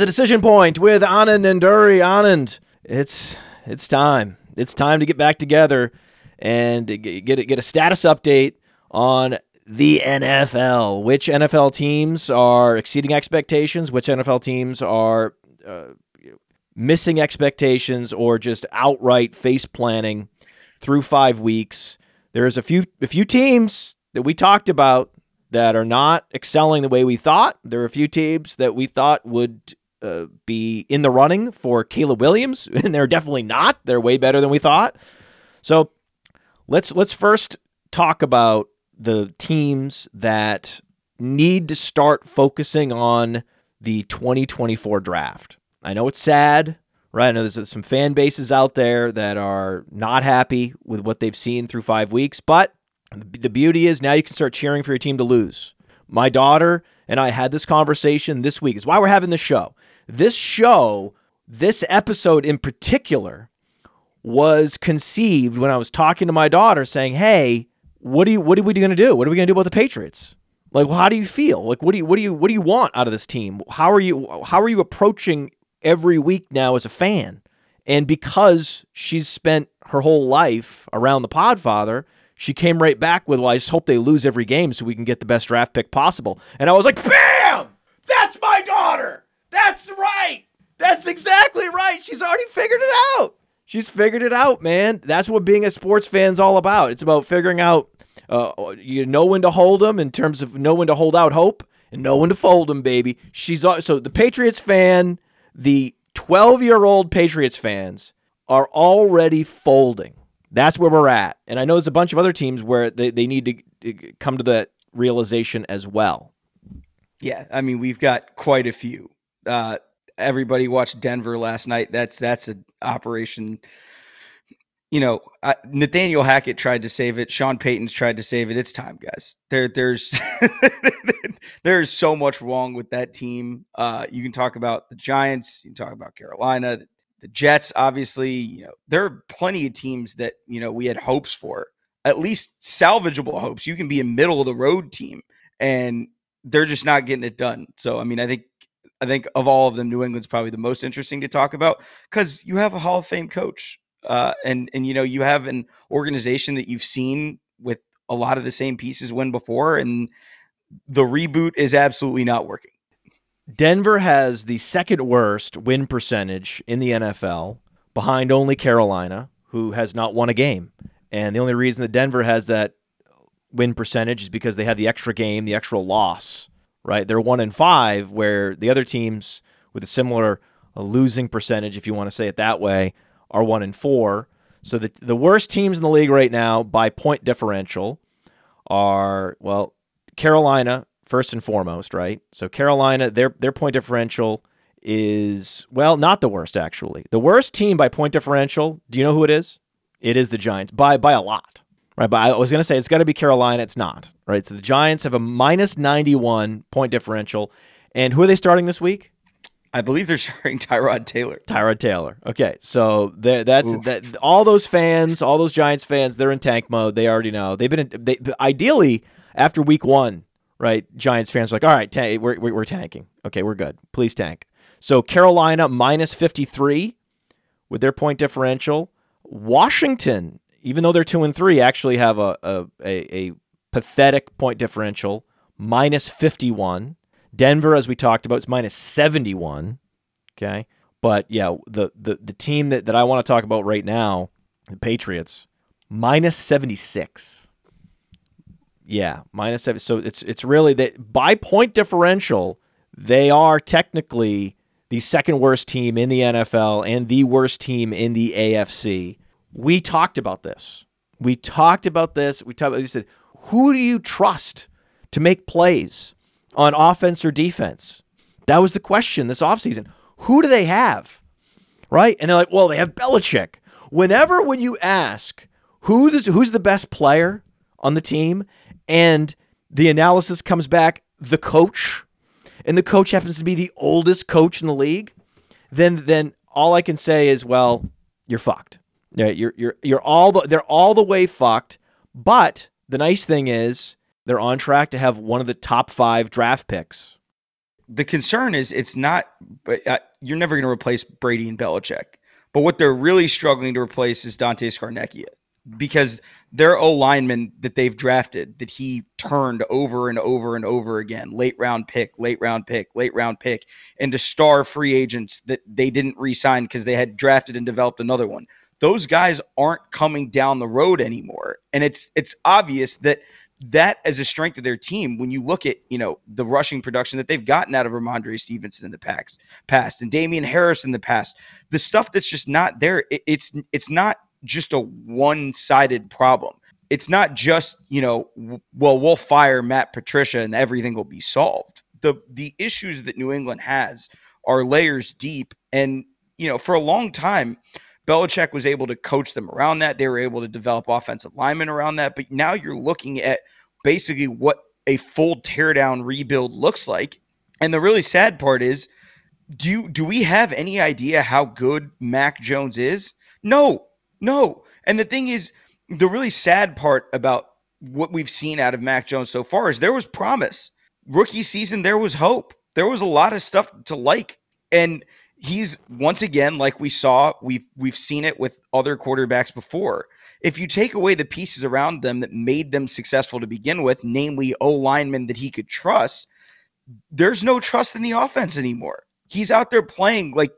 the decision point with Anand Nanduri. Anand, it's it's time. It's time to get back together and get get a status update on the NFL. Which NFL teams are exceeding expectations? Which NFL teams are uh, missing expectations or just outright face planning through five weeks? There's a few a few teams that we talked about that are not excelling the way we thought. There are a few teams that we thought would uh, be in the running for Caleb Williams, and they're definitely not. They're way better than we thought. So let's let's first talk about the teams that need to start focusing on the 2024 draft. I know it's sad, right? I know there's some fan bases out there that are not happy with what they've seen through five weeks, but the beauty is now you can start cheering for your team to lose. My daughter and I had this conversation this week. Is why we're having this show. This show, this episode in particular, was conceived when I was talking to my daughter, saying, "Hey, what do you what are we to do? What are we to do about the Patriots? Like, well, how do you feel? Like, what do you what do you what do you want out of this team? How are you how are you approaching every week now as a fan?" And because she's spent her whole life around the Podfather, she came right back with, "Well, I just hope they lose every game so we can get the best draft pick possible." And I was like, "Bam! That's my daughter. That's right. That's exactly right. She's already figured it out. She's figured it out, man. That's what being a sports fan's all about. It's about figuring out uh, you know when to hold them in terms of know when to hold out hope and know when to fold them, baby. She's so the Patriots fan, the 12 year old Patriots fans are already folding that's where we're at. And I know there's a bunch of other teams where they, they need to come to that realization as well. Yeah, I mean we've got quite a few. Uh, everybody watched Denver last night. That's that's an operation. You know, uh, Nathaniel Hackett tried to save it. Sean Payton's tried to save it. It's time, guys. There, there's there's so much wrong with that team. Uh, you can talk about the Giants. You can talk about Carolina, the the Jets, obviously, you know, there are plenty of teams that, you know, we had hopes for, at least salvageable hopes. You can be a middle of the road team and they're just not getting it done. So, I mean, I think, I think of all of them, New England's probably the most interesting to talk about because you have a Hall of Fame coach. Uh, and, and, you know, you have an organization that you've seen with a lot of the same pieces win before. And the reboot is absolutely not working. Denver has the second worst win percentage in the NFL, behind only Carolina, who has not won a game. And the only reason that Denver has that win percentage is because they had the extra game, the extra loss, right? They're one in five, where the other teams with a similar uh, losing percentage, if you want to say it that way, are one in four. So the the worst teams in the league right now by point differential are well Carolina first and foremost, right? So Carolina, their their point differential is well, not the worst actually. The worst team by point differential, do you know who it is? It is the Giants by by a lot. Right, but I was going to say it's got to be Carolina, it's not. Right? So the Giants have a minus 91 point differential. And who are they starting this week? I believe they're starting Tyrod Taylor. Tyrod Taylor. Okay, so that's that. All those fans, all those Giants fans, they're in tank mode. They already know. They've been in, they, ideally after week one right? Giants fans are like, all right, ta- we're, we're tanking. Okay, we're good. Please tank. So Carolina minus 53 with their point differential. Washington, even though they're two and three, actually have a, a, a, a pathetic point differential, minus 51. Denver, as we talked about, is minus 71. Okay. But yeah, the, the, the team that, that I want to talk about right now, the Patriots, minus 76. Yeah, minus seven. So it's it's really that by point differential, they are technically the second worst team in the NFL and the worst team in the AFC. We talked about this. We talked about this. We talked. We said, who do you trust to make plays on offense or defense? That was the question this offseason. Who do they have? Right? And they're like, well, they have Belichick. Whenever when you ask who's who's the best player on the team, and the analysis comes back the coach, and the coach happens to be the oldest coach in the league, then then all I can say is, well, you're fucked. You're you're you're all the, they're all the way fucked. But the nice thing is they're on track to have one of the top five draft picks. the concern is it's not. Uh, you're never going to replace Brady and Belichick. But what they're really struggling to replace is Dante Scarnecchia because their O lineman that they've drafted that he turned over and over and over again, late round pick, late round pick, late round pick, into star free agents that they didn't re-sign because they had drafted and developed another one. Those guys aren't coming down the road anymore, and it's it's obvious that that as a strength of their team. When you look at you know the rushing production that they've gotten out of Rhamondre Stevenson in the past past and Damien Harris in the past the stuff that's just not there it, it's it's not just a one-sided problem. It's not just you know well we'll fire Matt Patricia and everything will be solved. The the issues that New England has are layers deep. And you know for a long time Belichick was able to coach them around that. They were able to develop offensive linemen around that. But now you're looking at basically what a full teardown rebuild looks like. And the really sad part is, do you, do we have any idea how good Mac Jones is? No, no. And the thing is, the really sad part about what we've seen out of Mac Jones so far is there was promise. Rookie season, there was hope. There was a lot of stuff to like. And he's once again like we saw we've we've seen it with other quarterbacks before. If you take away the pieces around them that made them successful to begin with namely o linemen that he could trust there's no trust in the offense anymore. He's out there playing like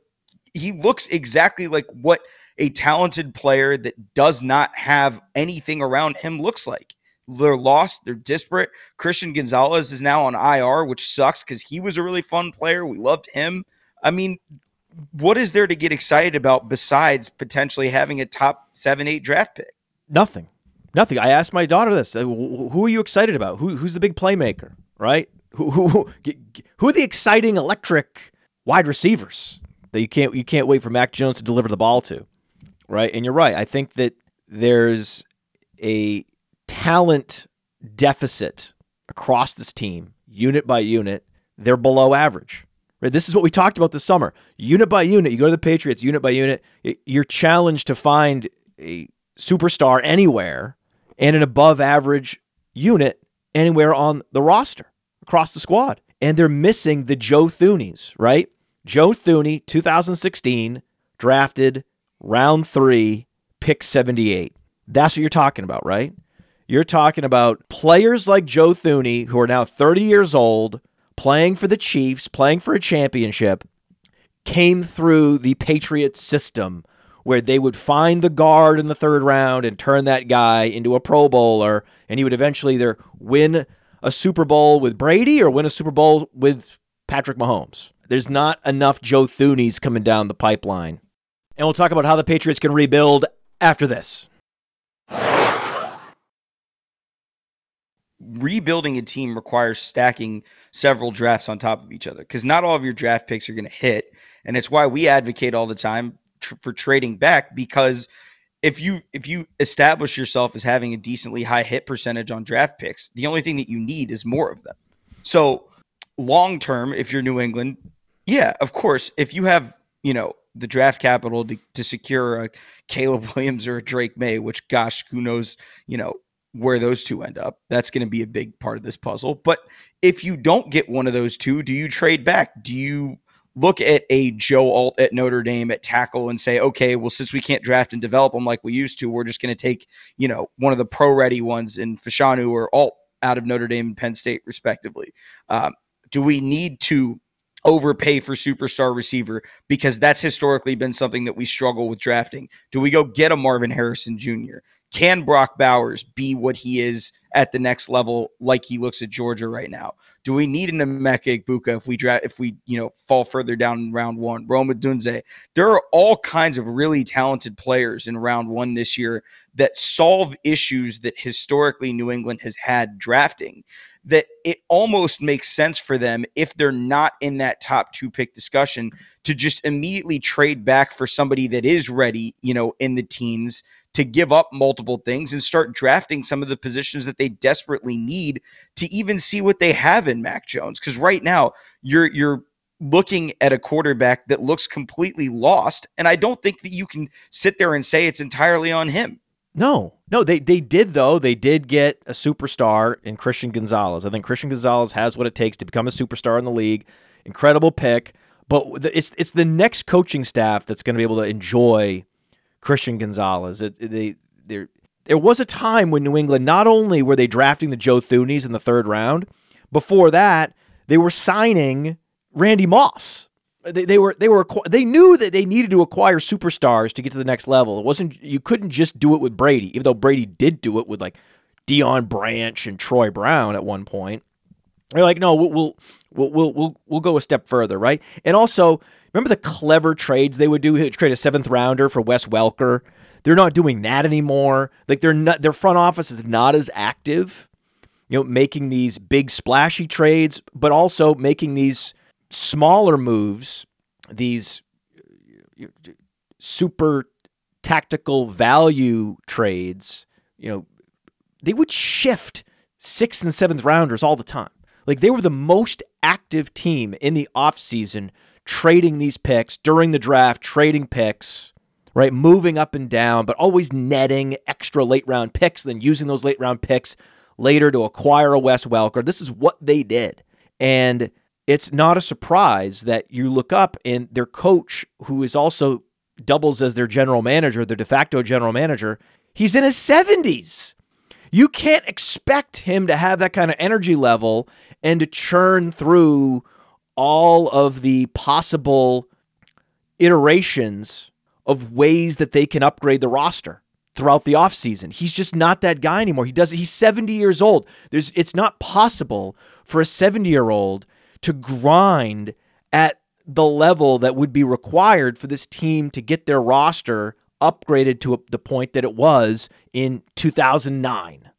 he looks exactly like what a talented player that does not have anything around him looks like. They're lost they're disparate. Christian gonzalez is now on ir which sucks because he was a really fun player. We loved him. I mean, what is there to get excited about besides potentially having a top seven, eight draft pick? Nothing. Nothing. I asked my daughter this. Who are you excited about? Who, who's the big playmaker? Right? Who, who, who are the exciting electric wide receivers that you can't you can't wait for Mac Jones to deliver the ball to? Right? And you're right. I think that there's a talent deficit across this team, unit by unit. They're below average. Right? This is what we talked about this summer. Unit by unit, you go to the Patriots, unit by unit, you're challenged to find a superstar anywhere and an above average unit anywhere on the roster across the squad. And they're missing the Joe Thuneys, right? Joe Thuney, 2016, drafted round three, pick 78. That's what you're talking about, right? You're talking about players like Joe Thuney, who are now 30 years old, playing for the Chiefs, playing for a championship, came through the Patriots system where they would find the guard in the third round and turn that guy into a Pro Bowler, and he would eventually either win a Super Bowl with Brady or win a Super Bowl with Patrick Mahomes. There's not enough Joe Thuneys coming down the pipeline. And we'll talk about how the Patriots can rebuild after this. Rebuilding a team requires stacking several drafts on top of each other because not all of your draft picks are going to hit and it's why we advocate all the time tr- for trading back because if you if you establish yourself as having a decently high hit percentage on draft picks the only thing that you need is more of them. So long term if you're new england yeah of course if you have you know the draft capital to, to secure a caleb williams or a drake May, which gosh who knows you know where those two end up. That's going to be a big part of this puzzle. But if you don't get one of those two, do you trade back? Do you look at a Joe Alt at Notre Dame at tackle and say, okay, well, since we can't draft and develop them like we used to, we're just going to take, you know, one of the pro ready ones in Fashanu or Alt out of Notre Dame and Penn State, respectively. Um, do we need to overpay for superstar receiver because that's historically been something that we struggle with drafting? Do we go get a Marvin Harrison Jr.? Can Brock Bowers be what he is at the next level, like he looks at Georgia right now? Do we need an Emeka Egbuka if we draft if we you know fall further down in round one? Rome Odunze. There are all kinds of really talented players in round one this year that solve issues that historically New England has had drafting. That it almost makes sense for them if they're not in that top two pick discussion to just immediately trade back for somebody that is ready, you know, in the teens to give up multiple things and start drafting some of the positions that they desperately need to even see what they have in Mac Jones. Because right now, you're you're looking at a quarterback that looks completely lost, and I don't think that you can sit there and say it's entirely on him. No, no, they they did though. They did get a superstar in Christian Gonzalez. I think Christian Gonzalez has what it takes to become a superstar in the league. incredible pick. But it's it's the next coaching staff that's going to be able to enjoy Christian Gonzalez. It, they there there was a time when New England not only were they drafting the Joe Thuneys in the third round, before that they were signing Randy Moss. They, they were they were they knew that they needed to acquire superstars to get to the next level. It wasn't you couldn't just do it with Brady, even though Brady did do it with like Deion Branch and Troy Brown at one point. They're like, no, we'll we'll we'll we'll we'll go a step further, right? And also, remember the clever trades they would do? Trade a seventh rounder for Wes Welker. They're not doing that anymore. Like they're not their front office is not as active, you know, making these big splashy trades, but also making these smaller moves, these uh, super tactical value trades. You know, they would shift sixth and seventh rounders all the time. Like they were the most active team in the offseason trading these picks during the draft, trading picks, right? Moving up and down, but always netting extra late round picks, then using those late round picks later to acquire a Wes Welker. This is what they did. And it's not a surprise that you look up and their coach, who is also doubles as their general manager, their de facto general manager, he's in his 70s. You can't expect him to have that kind of energy level and to churn through all of the possible iterations of ways that they can upgrade the roster throughout the offseason. He's just not that guy anymore. He does he's 70 years old. There's it's not possible for a 70-year-old to grind at the level that would be required for this team to get their roster upgraded to the point that it was in 2009.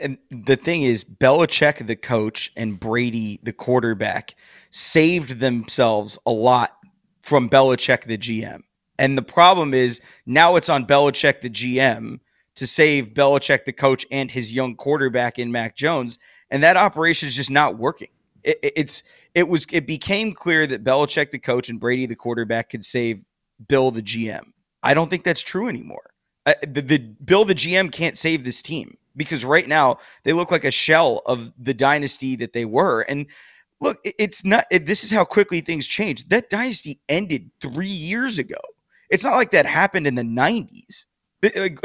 And the thing is, Belichick, the coach, and Brady, the quarterback, saved themselves a lot from Belichick, the GM. And the problem is now it's on Belichick, the GM, to save Belichick, the coach, and his young quarterback in Mac Jones. And that operation is just not working. It, it's it was it became clear that Belichick, the coach, and Brady, the quarterback, could save Bill, the GM. I don't think that's true anymore. Uh, the, the Bill, the GM, can't save this team because right now they look like a shell of the dynasty that they were. And look, it's not. It, this is how quickly things change. That dynasty ended three years ago. It's not like that happened in the '90s.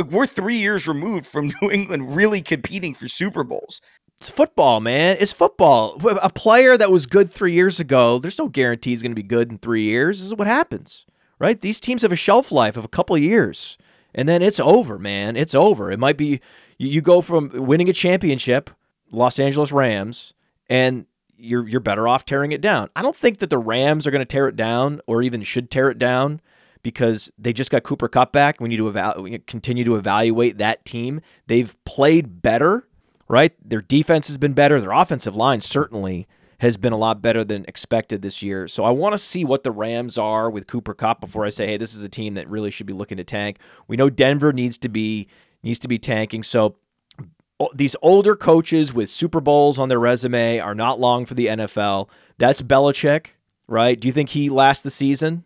We're three years removed from New England really competing for Super Bowls. It's football, man. It's football. A player that was good three years ago, there's no guarantee he's going to be good in three years. This is what happens, right? These teams have a shelf life of a couple of years, and then it's over, man. It's over. It might be you go from winning a championship, Los Angeles Rams, and you're you're better off tearing it down. I don't think that the Rams are going to tear it down or even should tear it down because they just got Cooper Kupp back. We need to evaluate, continue to evaluate that team. They've played better right? Their defense has been better. Their offensive line certainly has been a lot better than expected this year. So I want to see what the Rams are with Cooper Kupp before I say, hey, this is a team that really should be looking to tank. We know Denver needs to be needs to be tanking. So these older coaches with Super Bowls on their resume are not long for the NFL. That's Belichick, right? Do you think he lasts the season?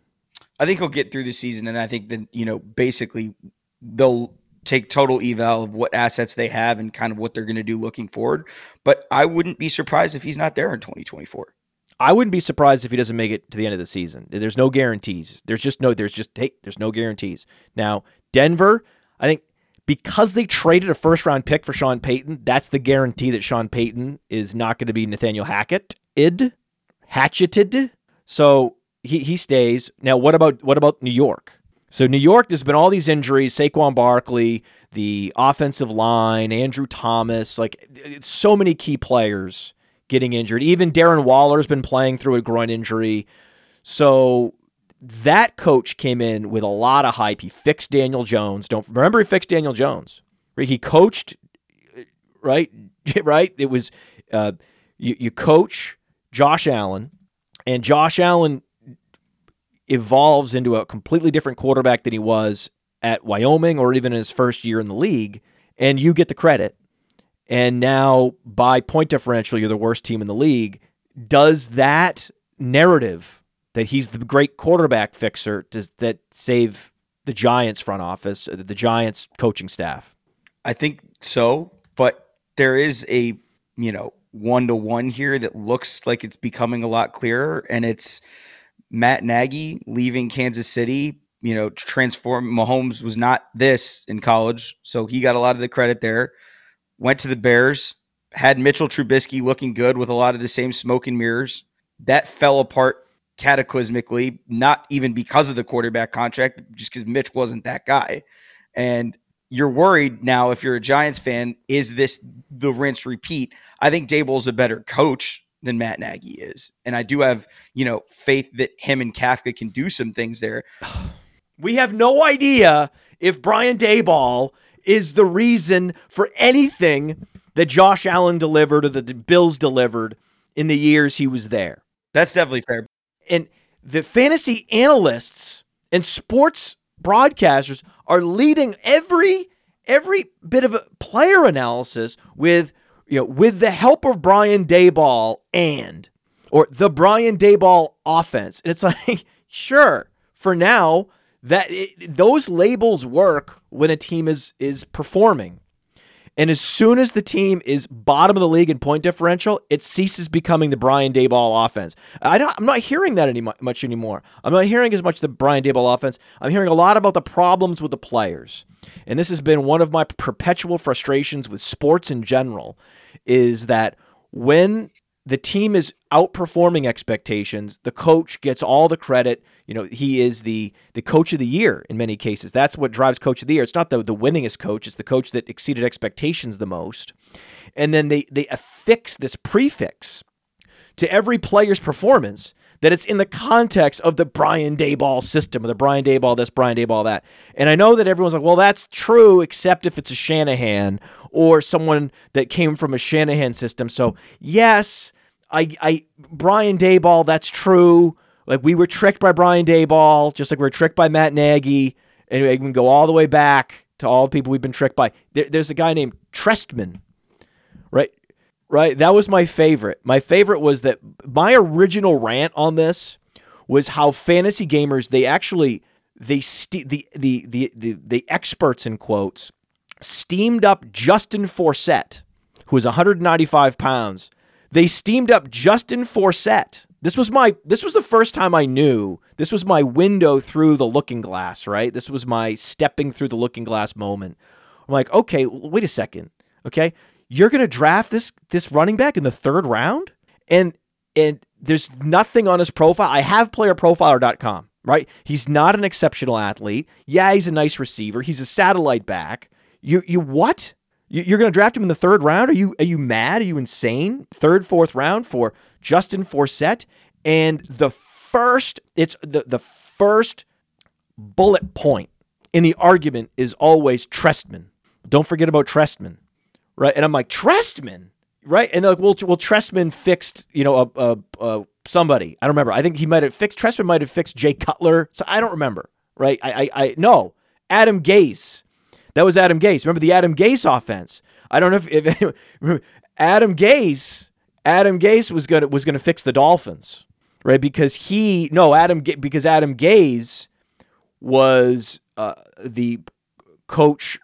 I think he'll get through the season, and I think that you know basically they'll take total eval of what assets they have and kind of what they're going to do looking forward. But I wouldn't be surprised if he's not there in 2024. I wouldn't be surprised if he doesn't make it to the end of the season. There's no guarantees. There's just no. There's just hey. There's no guarantees. Now Denver, I think because they traded a first round pick for Sean Payton, that's the guarantee that Sean Payton is not going to be Nathaniel Hackett id hatcheted. So he he stays. Now what about what about New York? So New York, there's been all these injuries. Saquon Barkley, the offensive line, Andrew Thomas, like so many key players getting injured. Even Darren Waller's been playing through a groin injury. So that coach came in with a lot of hype. He fixed Daniel Jones. Don't remember he fixed Daniel Jones. He coached, right? Right. It was uh, you, you coach Josh Allen, and Josh Allen evolves into a completely different quarterback than he was at Wyoming or even in his first year in the league, and you get the credit. And now, by point differential, you're the worst team in the league. Does that narrative that he's the great quarterback fixer does that save the Giants front office, uh, the Giants coaching staff? I think so, but there is a you know one to one here that looks like it's becoming a lot clearer, and it's Matt Nagy leaving Kansas City. You know, transform Mahomes was not this in college, so he got a lot of the credit there. Went to the Bears, had Mitchell Trubisky looking good with a lot of the same smoke and mirrors. That fell apart cataclysmically, not even because of the quarterback contract, just because Mitch wasn't that guy. And you're worried now if you're a Giants fan, is this the rinse repeat? I think Daboll's a better coach than Matt Nagy is. And I do have, you know, faith that him and Kafka can do some things there. We have no idea if Brian Daboll is the reason for anything that Josh Allen delivered or that the Bills delivered in the years he was there. That's definitely fair. And the fantasy analysts and sports broadcasters are leading every every bit of player analysis with you know with the help of Brian Daboll and or the Brian Daboll offense. And it's like sure for now that it, those labels work when a team is is performing. And as soon as the team is bottom of the league in point differential, it ceases becoming the Brian Daboll offense. I I'm not hearing that any much anymore. I'm not hearing as much the Brian Daboll offense. I'm hearing a lot about the problems with the players. And this has been one of my perpetual frustrations with sports in general is that when the team is outperforming expectations. The coach gets all the credit. You know, he is the the coach of the year in many cases. That's what drives coach of the year. It's not the the winningest coach, it's the coach that exceeded expectations the most. And then they they affix this prefix to every player's performance that it's in the context of the Brian Daboll system or the Brian Daboll this, Brian Daboll that. And I know that everyone's like, well, that's true, except if it's a Shanahan or someone that came from a Shanahan system. So, yes, I, I Brian Daboll, that's true. Like we were tricked by Brian Daboll, just like we are tricked by Matt Nagy. And we can go all the way back to all the people we've been tricked by. There, there's a guy named Trestman, right? Right. That was my favorite. My favorite was that my original rant on this was how fantasy gamers they actually they st- the, the the the the experts in quotes steamed up Justin Forsett, who is 195 pounds, they steamed up Justin Forsett. This was my this was the first time I knew. This was my window through the looking glass, right? This was my stepping through the looking glass moment. I'm like, "Okay, wait a second. Okay? You're going to draft this this running back in the 3rd round?" And and there's nothing on his profile. I have playerprofiler.com, right? He's not an exceptional athlete. Yeah, he's a nice receiver. He's a satellite back. You you what? You're going to draft him in the third round? Are you are you mad? Are you insane? Third, fourth round for Justin Forsett, and the first it's the the first bullet point in the argument is always Trestman. Don't forget about Trestman, right? And I'm like Trestman, right? And they're like, well, well, Trestman fixed you know a, a, a somebody. I don't remember. I think he might have fixed Trestman might have fixed Jay Cutler. So I don't remember, right? I I, I no Adam Gase that was Adam Gase. Remember the Adam Gase offense? I don't know if, if Adam Gase, Adam Gase was gonna was gonna fix the Dolphins, right? Because he no Adam because Adam Gase was uh, the coach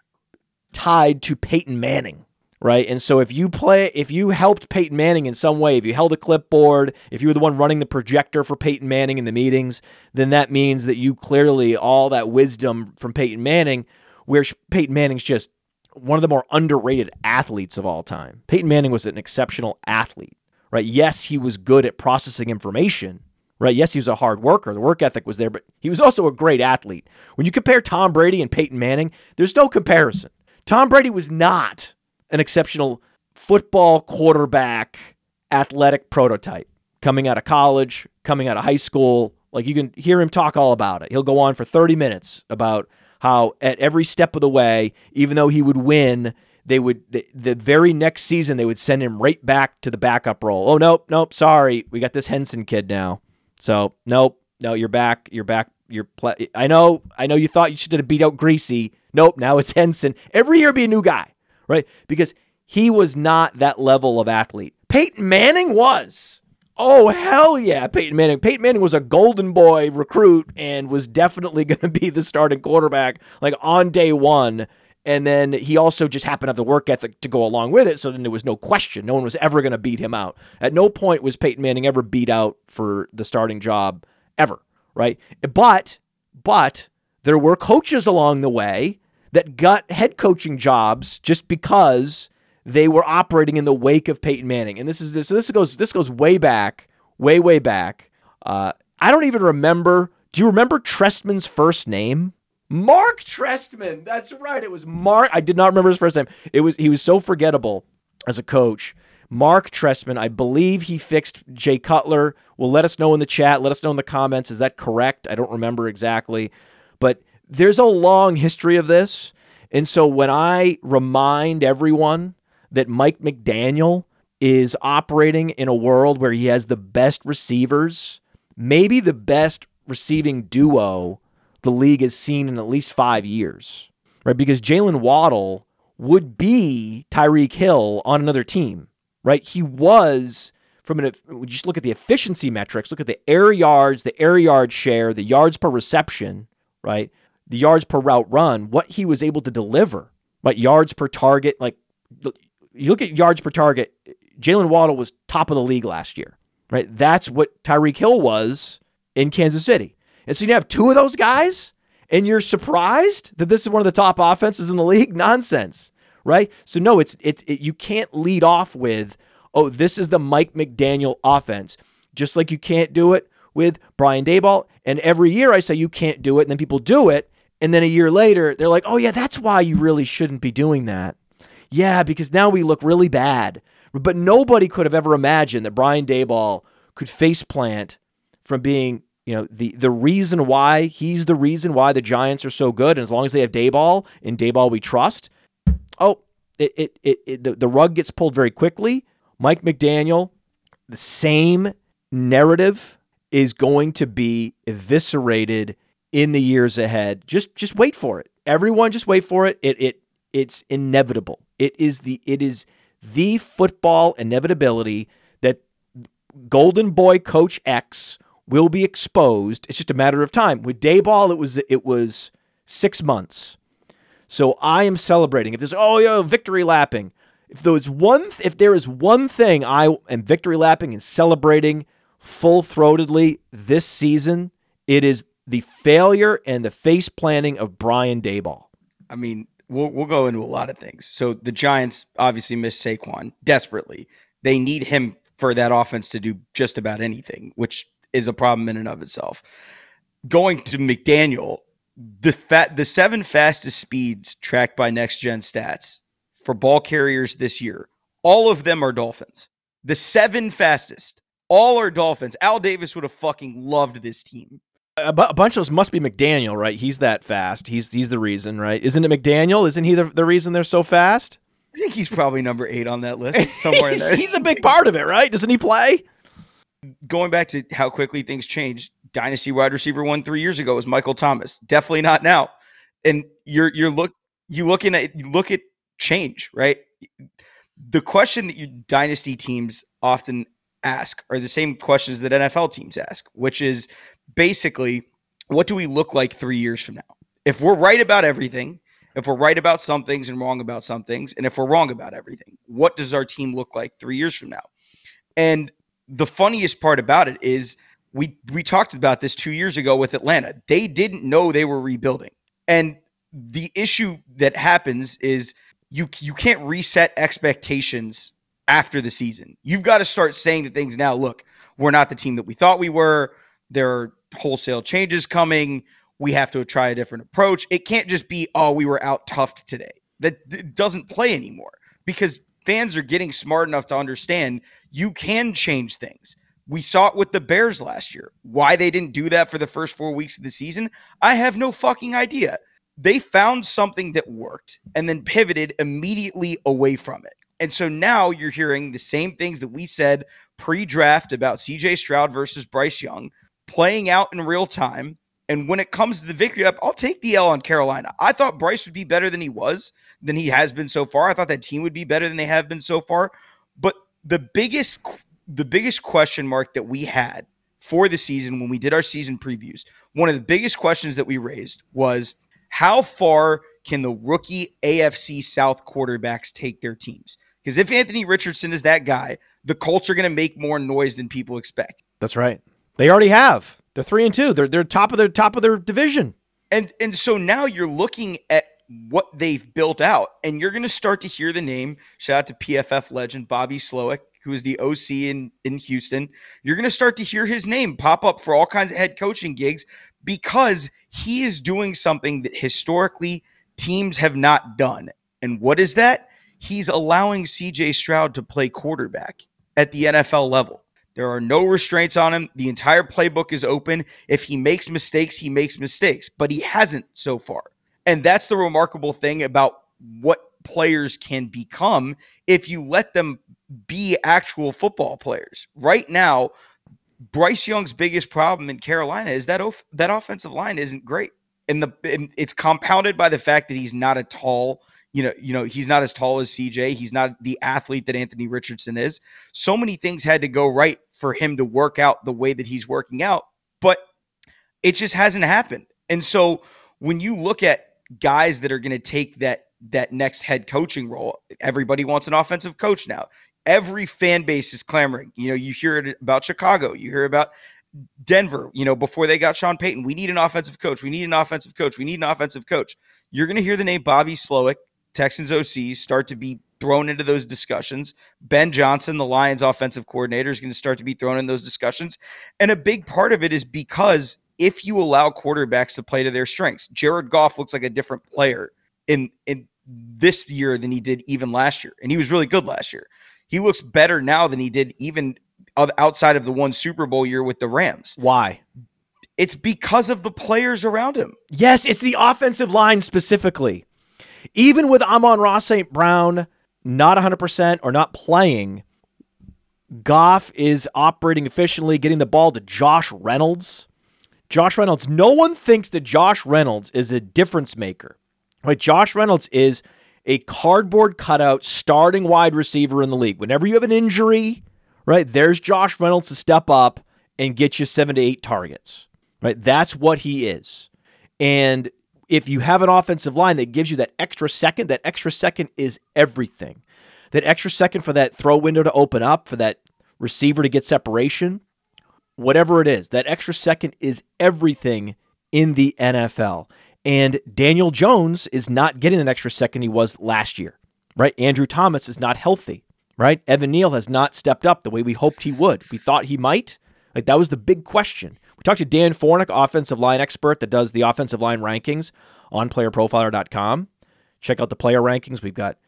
tied to Peyton Manning, right? And so if you play, if you helped Peyton Manning in some way, if you held a clipboard, if you were the one running the projector for Peyton Manning in the meetings, then that means that you clearly all that wisdom from Peyton Manning where Peyton Manning's just one of the more underrated athletes of all time. Peyton Manning was an exceptional athlete, right? Yes, he was good at processing information, right? Yes, he was a hard worker. The work ethic was there, but he was also a great athlete. When you compare Tom Brady and Peyton Manning, there's no comparison. Tom Brady was not an exceptional football quarterback athletic prototype coming out of college, coming out of high school. Like you can hear him talk all about it. He'll go on for 30 minutes about how at every step of the way, even though he would win, they would the, the very next season they would send him right back to the backup role. Oh nope, nope, sorry, we got this Henson kid now. So nope, no, you're back, you're back, you're. Play- I know, I know, you thought you should have beat out Griese. Nope, now it's Henson. Every year be a new guy, right? Because he was not that level of athlete. Peyton Manning was. Oh, hell yeah, Peyton Manning. Peyton Manning was a golden boy recruit and was definitely going to be the starting quarterback like on day one. And then he also just happened to have the work ethic to go along with it. So then there was no question. No one was ever going to beat him out. At no point was Peyton Manning ever beat out for the starting job ever, right? But, but there were coaches along the way that got head coaching jobs just because they were operating in the wake of Peyton Manning. And this is this. So this goes this goes way back, way way back. Uh, I don't even remember. Do you remember Trestman's first name? Mark Trestman. That's right. It was Mark. I did not remember his first name. It was he was so forgettable as a coach. Mark Trestman. I believe he fixed Jay Cutler. Will let us know in the chat. Let us know in the comments. Is that correct? I don't remember exactly, but there's a long history of this. And so when I remind everyone that Mike McDaniel is operating in a world where he has the best receivers, maybe the best receiving duo the league has seen in at least five years, right? Because Jalen Waddle would be Tyreek Hill on another team, right? He was from an just look at the efficiency metrics, look at the air yards, the air yard share, the yards per reception, right? The yards per route run, what he was able to deliver, right? Yards per target, like you look at yards per target, Jalen Waddle was top of the league last year, right? That's what Tyreek Hill was in Kansas City. And so you have two of those guys and you're surprised that this is one of the top offenses in the league? Nonsense, right? So no, it's it's it, you can't lead off with, "Oh, this is the Mike McDaniel offense." Just like you can't do it with Brian Daboll. and every year I say you can't do it and then people do it, and then a year later they're like, "Oh yeah, that's why you really shouldn't be doing that." Yeah, because now we look really bad. But nobody could have ever imagined that Brian Daboll could face plant from being, you know, the the reason why he's the reason why the Giants are so good. And as long as they have Daboll and Daboll we trust, oh, it it, it, it the, the rug gets pulled very quickly. Mike McDaniel, the same narrative is going to be eviscerated in the years ahead. Just just wait for it. Everyone just wait for it. It it it's inevitable. It is the it is the football inevitability that Golden Boy Coach X will be exposed. It's just a matter of time. With Daboll, it was it was six months. So I am celebrating. If there's oh yo victory lapping, if there is one th- if there is one thing I am victory lapping and celebrating full throatedly this season, it is the failure and the face planning of Brian Daboll. I mean, we'll we'll go into a lot of things. So the Giants obviously miss Saquon desperately. They need him for that offense to do just about anything, which is a problem in and of itself. Going to McDaniel, the fat the seven fastest speeds tracked by next gen stats for ball carriers this year, all of them are Dolphins. The seven fastest, all are Dolphins. Al Davis would have fucking loved this team a, bu- a bunch of those must be McDaniel, right? He's that fast. He's he's the reason, right? Isn't it McDaniel? Isn't he the, the reason they're so fast? I think he's probably number eight on that list somewhere he's, in there. He's a big part of it, right? Doesn't he play? Going back to how quickly things changed, dynasty wide receiver one three years ago was Michael Thomas. Definitely not now. And you're you're look you looking at you look at change, right? The question that you dynasty teams often ask are the same questions that NFL teams ask, which is basically, what do we look like three years from now? If we're right about everything, if we're right about some things and wrong about some things, and if we're wrong about everything, what does our team look like three years from now? And the funniest part about it is we we talked about this two years ago with Atlanta. They didn't know they were rebuilding. And the issue that happens is you you can't reset expectations after the season. You've got to start saying the things now. Look, we're not the team that we thought we were. There are wholesale changes coming. We have to try a different approach. It can't just be, oh, we were out toughed today. That doesn't play anymore because fans are getting smart enough to understand you can change things. We saw it with the Bears last year. Why they didn't do that for the first four weeks of the season, I have no fucking idea. They found something that worked and then pivoted immediately away from it. And so now you're hearing the same things that we said pre draft about CJ Stroud versus Bryce Young playing out in real time. And when it comes to the victory up, I'll take the L on Carolina. I thought Bryce would be better than he was, than he has been so far. I thought that team would be better than they have been so far. But the biggest the biggest question mark that we had for the season when we did our season previews, one of the biggest questions that we raised was how far can the rookie AFC South quarterbacks take their teams? Because if Anthony Richardson is that guy, the Colts are going to make more noise than people expect. That's right. They already have. They're three and two. They're they're top of their top of their division. And and so now you're looking at what they've built out, and you're going to start to hear the name. Shout out to PFF legend Bobby Slowik, who is the OC in in Houston. You're going to start to hear his name pop up for all kinds of head coaching gigs because he is doing something that historically teams have not done. And what is that? He's allowing CJ Stroud to play quarterback at the NFL level. There are no restraints on him. The entire playbook is open. If he makes mistakes, he makes mistakes, but he hasn't so far. And that's the remarkable thing about what players can become if you let them be actual football players. Right now, Bryce Young's biggest problem in Carolina is that of, that offensive line isn't great, and the and it's compounded by the fact that he's not a tall. You know, you know, he's not as tall as CJ. He's not the athlete that Anthony Richardson is. So many things had to go right for him to work out the way that he's working out, but it just hasn't happened. And so when you look at guys that are going to take that that next head coaching role, everybody wants an offensive coach now every fan base is clamoring. You know, you hear it about Chicago, you hear about Denver, you know, before they got Sean Payton. We need an offensive coach. We need an offensive coach. We need an offensive coach. You're going to hear the name Bobby Slowik, Texans OCs start to be thrown into those discussions. Ben Johnson, the Lions offensive coordinator, is going to start to be thrown in those discussions. And a big part of it is because if you allow quarterbacks to play to their strengths, Jared Goff looks like a different player in in this year than he did even last year. And he was really good last year. He looks better now than he did even outside of the one Super Bowl year with the Rams. Why? It's because of the players around him. Yes, it's the offensive line specifically. Even with Amon-Ra St. Brown not 100% or not playing, Goff is operating efficiently, getting the ball to Josh Reynolds. Josh Reynolds, no one thinks that Josh Reynolds is a difference maker. Right? Josh Reynolds is a cardboard cutout starting wide receiver in the league. Whenever you have an injury, right, there's Josh Reynolds to step up and get you seven to eight targets, right? That's what he is. And if you have an offensive line that gives you that extra second, that extra second is everything. That extra second for that throw window to open up, for that receiver to get separation, whatever it is, that extra second is everything in the NFL. And Daniel Jones is not getting an extra second he was last year, right? Andrew Thomas is not healthy, right? Evan Neal has not stepped up the way we hoped he would. We thought he might. Like that was the big question. We talked to Dan Fornick, offensive line expert that does the offensive line rankings on playerprofiler.com. Check out the player rankings. We've got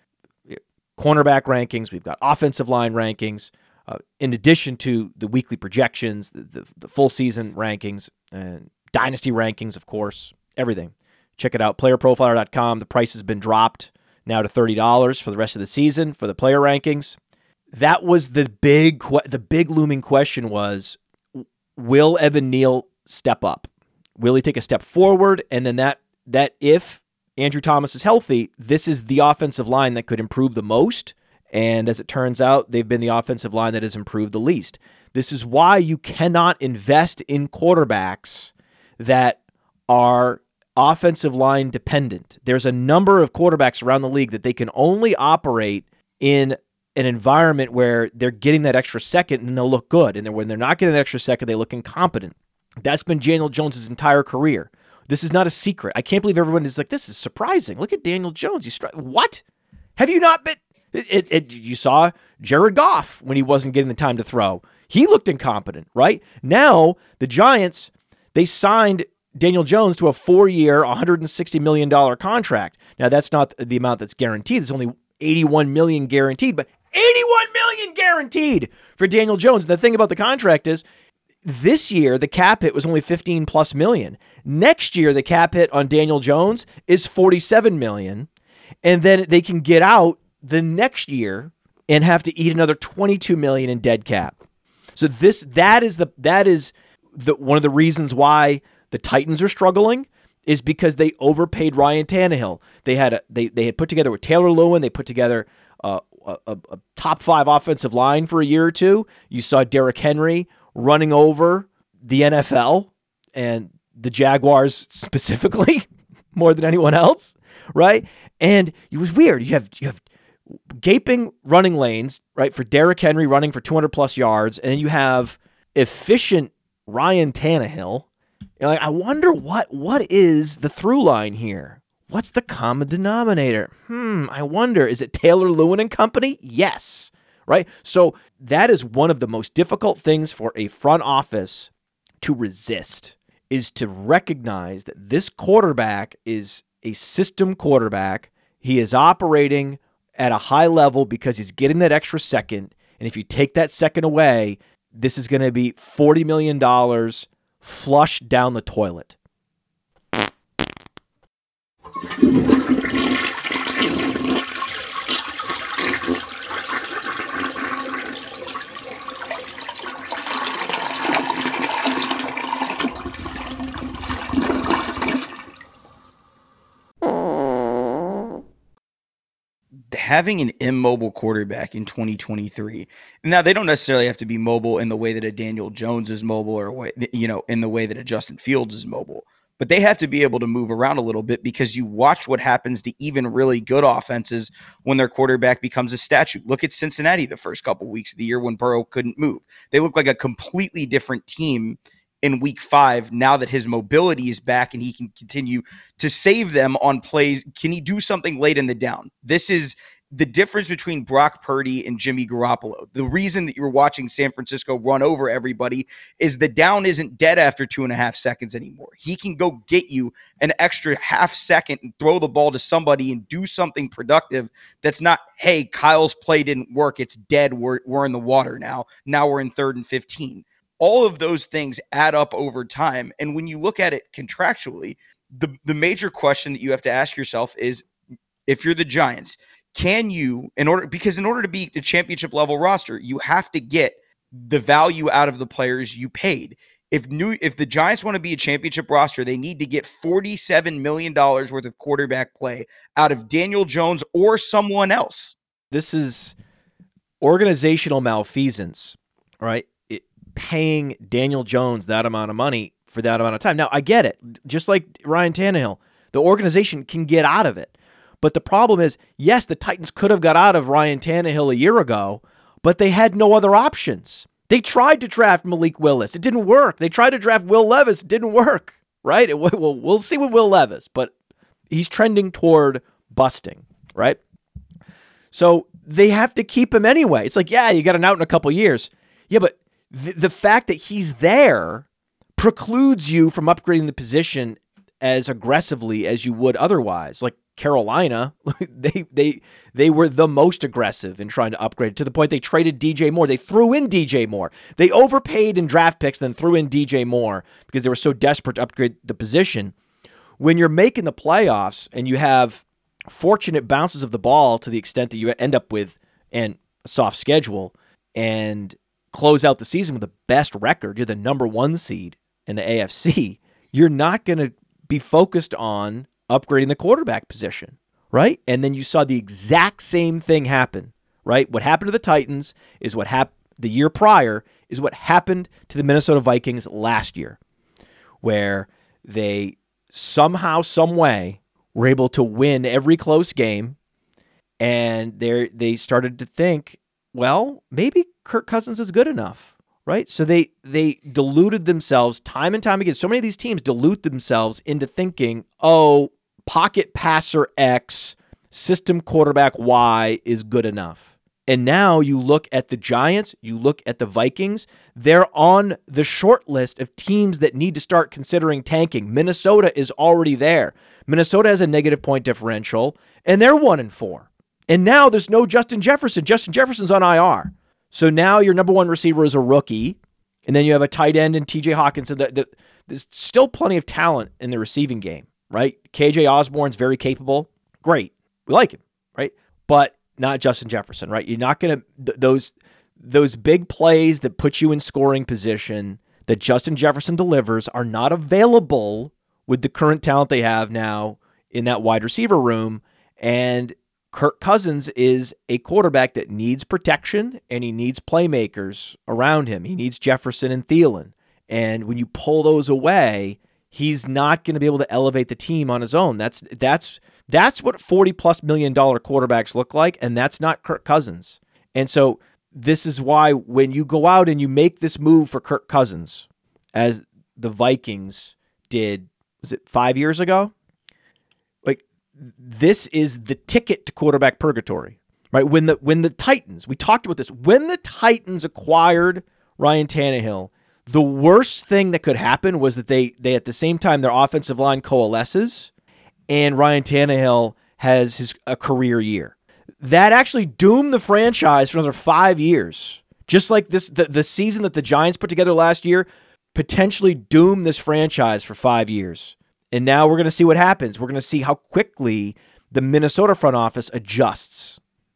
eh, cornerback rankings, we've got offensive line rankings, uh, in addition to the weekly projections, the, the, the full season rankings, and dynasty rankings, of course, everything. Check it out, playerprofiler.com. The price has been dropped now to $30 for the rest of the season for the player rankings. That was the big the big looming question was will Evan Neal step up? Will he take a step forward and then that that if Andrew Thomas is healthy, this is the offensive line that could improve the most. And as it turns out, they've been the offensive line that has improved the least. This is why you cannot invest in quarterbacks that are offensive line dependent. There's a number of quarterbacks around the league that they can only operate in an environment where they're getting that extra second and they'll look good. And when they're not getting that extra second, they look incompetent. That's been Daniel Jones' entire career. This is not a secret. I can't believe everyone is like, this is surprising. Look at Daniel Jones. You stri- what? Have you not been? It, it, it, you saw Jared Goff when he wasn't getting the time to throw. He looked incompetent, right? Now the Giants, they signed Daniel Jones to a four year, $160 million contract. Now, that's not the amount that's guaranteed. There's only 81 million guaranteed, but 81 million guaranteed for Daniel Jones. The thing about the contract is this year the cap hit was only 15 plus million. Next year the cap hit on Daniel Jones is 47 million. And then they can get out the next year and have to eat another 22 million in dead cap. So this that is the that is the one of the reasons why the Titans are struggling is because they overpaid Ryan Tannehill. They had a, they they had put together with Taylor Lewan. They put together a, a, a top five offensive line for a year or two. You saw Derrick Henry running over the NFL and the Jaguars specifically. more than anyone else, right? And it was weird. You have you have gaping running lanes, right, for Derrick Henry running for 200 plus yards, and you have efficient Ryan Tannehill. You're like, I wonder what what is the through line here? What's the common denominator? Hmm, I wonder. Is it Taylor Lewan and company? Yes. Right? So that is one of the most difficult things for a front office to resist is to recognize that this quarterback is a system quarterback. He is operating at a high level because he's getting that extra second. And if you take that second away, this is going to be $40 million flushed down the toilet. Having an immobile quarterback in 2023. Now they don't necessarily have to be mobile in the way that a Daniel Jones is mobile or you know, in the way that a Justin Fields is mobile. But they have to be able to move around a little bit because you watch what happens to even really good offenses when their quarterback becomes a statue. Look at Cincinnati the first couple weeks of the year when Burrow couldn't move. They look like a completely different team in week five now that his mobility is back and he can continue to save them on plays. Can he do something late in the down? This is the difference between Brock Purdy and Jimmy Garoppolo. The reason that you're watching San Francisco run over everybody is the down isn't dead after two and a half seconds anymore. He can go get you an extra half second and throw the ball to somebody and do something productive that's not, hey, Kyle's play didn't work. It's dead. We're, we're in the water now. Now we're in third and 15 all of those things add up over time. And when you look at it contractually, the, the major question that you have to ask yourself is if you're the Giants, can you, in order, because in order to be a championship level roster, you have to get the value out of the players you paid. If new, if the Giants want to be a championship roster, they need to get $47 million worth of quarterback play out of Daniel Jones or someone else. This is organizational malfeasance, right? paying Daniel Jones that amount of money for that amount of time. Now, I get it. Just like Ryan Tannehill, the organization can get out of it. But the problem is, yes, the Titans could have got out of Ryan Tannehill a year ago, but they had no other options. They tried to draft Malik Willis. It didn't work. They tried to draft Will Levis. It didn't work, right? It, well, we'll see with Will Levis, but he's trending toward busting, right? So they have to keep him anyway. It's like, yeah, you got an out in a couple years. Yeah, but the, the fact that he's there precludes you from upgrading the position as aggressively as you would otherwise. Like Carolina, they they they were the most aggressive in trying to upgrade to the point they traded DJ Moore. They threw in DJ Moore. They overpaid in draft picks, then threw in DJ Moore because they were so desperate to upgrade the position. When you're making the playoffs and you have fortunate bounces of the ball to the extent that you end up with and a soft schedule and close out the season with the best record, you're the number one seed in the AFC, you're not going to be focused on upgrading the quarterback position, right? And then you saw the exact same thing happen, right? What happened to the Titans is what happened the year prior is what happened to the Minnesota Vikings last year, where they somehow, some way, were able to win every close game, and they they started to think, well, maybe Kirk Cousins is good enough, right? So they they deluded themselves time and time again. So many of these teams dilute themselves into thinking, "Oh, pocket passer X, system quarterback Y is good enough." And now you look at the Giants, you look at the Vikings, they're on the short list of teams that need to start considering tanking. Minnesota is already there. Minnesota has a negative point differential, and they're one and four. And now there's no Justin Jefferson. Justin Jefferson's on IR. So now your number one receiver is a rookie, and then you have a tight end and TJ the, there's still plenty of talent in the receiving game, right? KJ Osborne's very capable. Great. We like him, right? But not Justin Jefferson, right? You're not going to, th- those, those big plays that put you in scoring position that Justin Jefferson delivers are not available with the current talent they have now in that wide receiver room. And Kirk Cousins is a quarterback that needs protection and he needs playmakers around him. He needs Jefferson and Thielen. And when you pull those away, he's not going to be able to elevate the team on his own. That's that's that's what 40 plus million dollar quarterbacks look like and that's not Kirk Cousins. And so this is why when you go out and you make this move for Kirk Cousins as the Vikings did was it 5 years ago? Like this is the ticket to quarterback purgatory. Right? When the when the Titans, we talked about this, when the Titans acquired Ryan Tannehill, the worst thing that could happen was that they they at the same time their offensive line coalesces and Ryan Tannehill has his a career year. That actually doomed the franchise for another five years. Just like this the, the season that the Giants put together last year potentially doomed this franchise for five years. And now we're gonna see what happens. We're gonna see how quickly the Minnesota front office adjusts.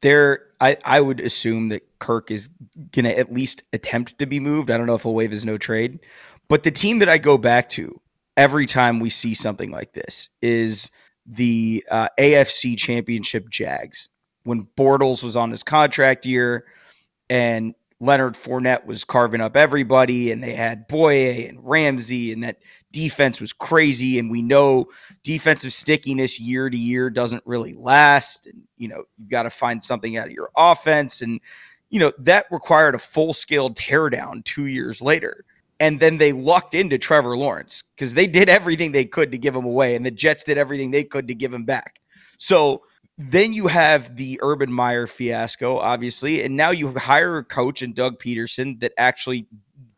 There I, I would assume that Kirk is to at least attempt to be moved. I don't know if he'll waive his no trade. But the team that I go back to every time we see something like this is the uh, AFC Championship Jags. When Bortles was on his contract year and Leonard Fournette was carving up everybody, and they had Bouye and Ramsey, and that defense was crazy. And we know defensive stickiness year to year doesn't really last. And, you know, you've got to find something out of your offense. And, you know, that required a full scale teardown two years later. And then they lucked into Trevor Lawrence because they did everything they could to give him away, and the Jets did everything they could to give him back. So, then you have the Urban Meyer fiasco, obviously, and now you hire a coach and Doug Pederson that actually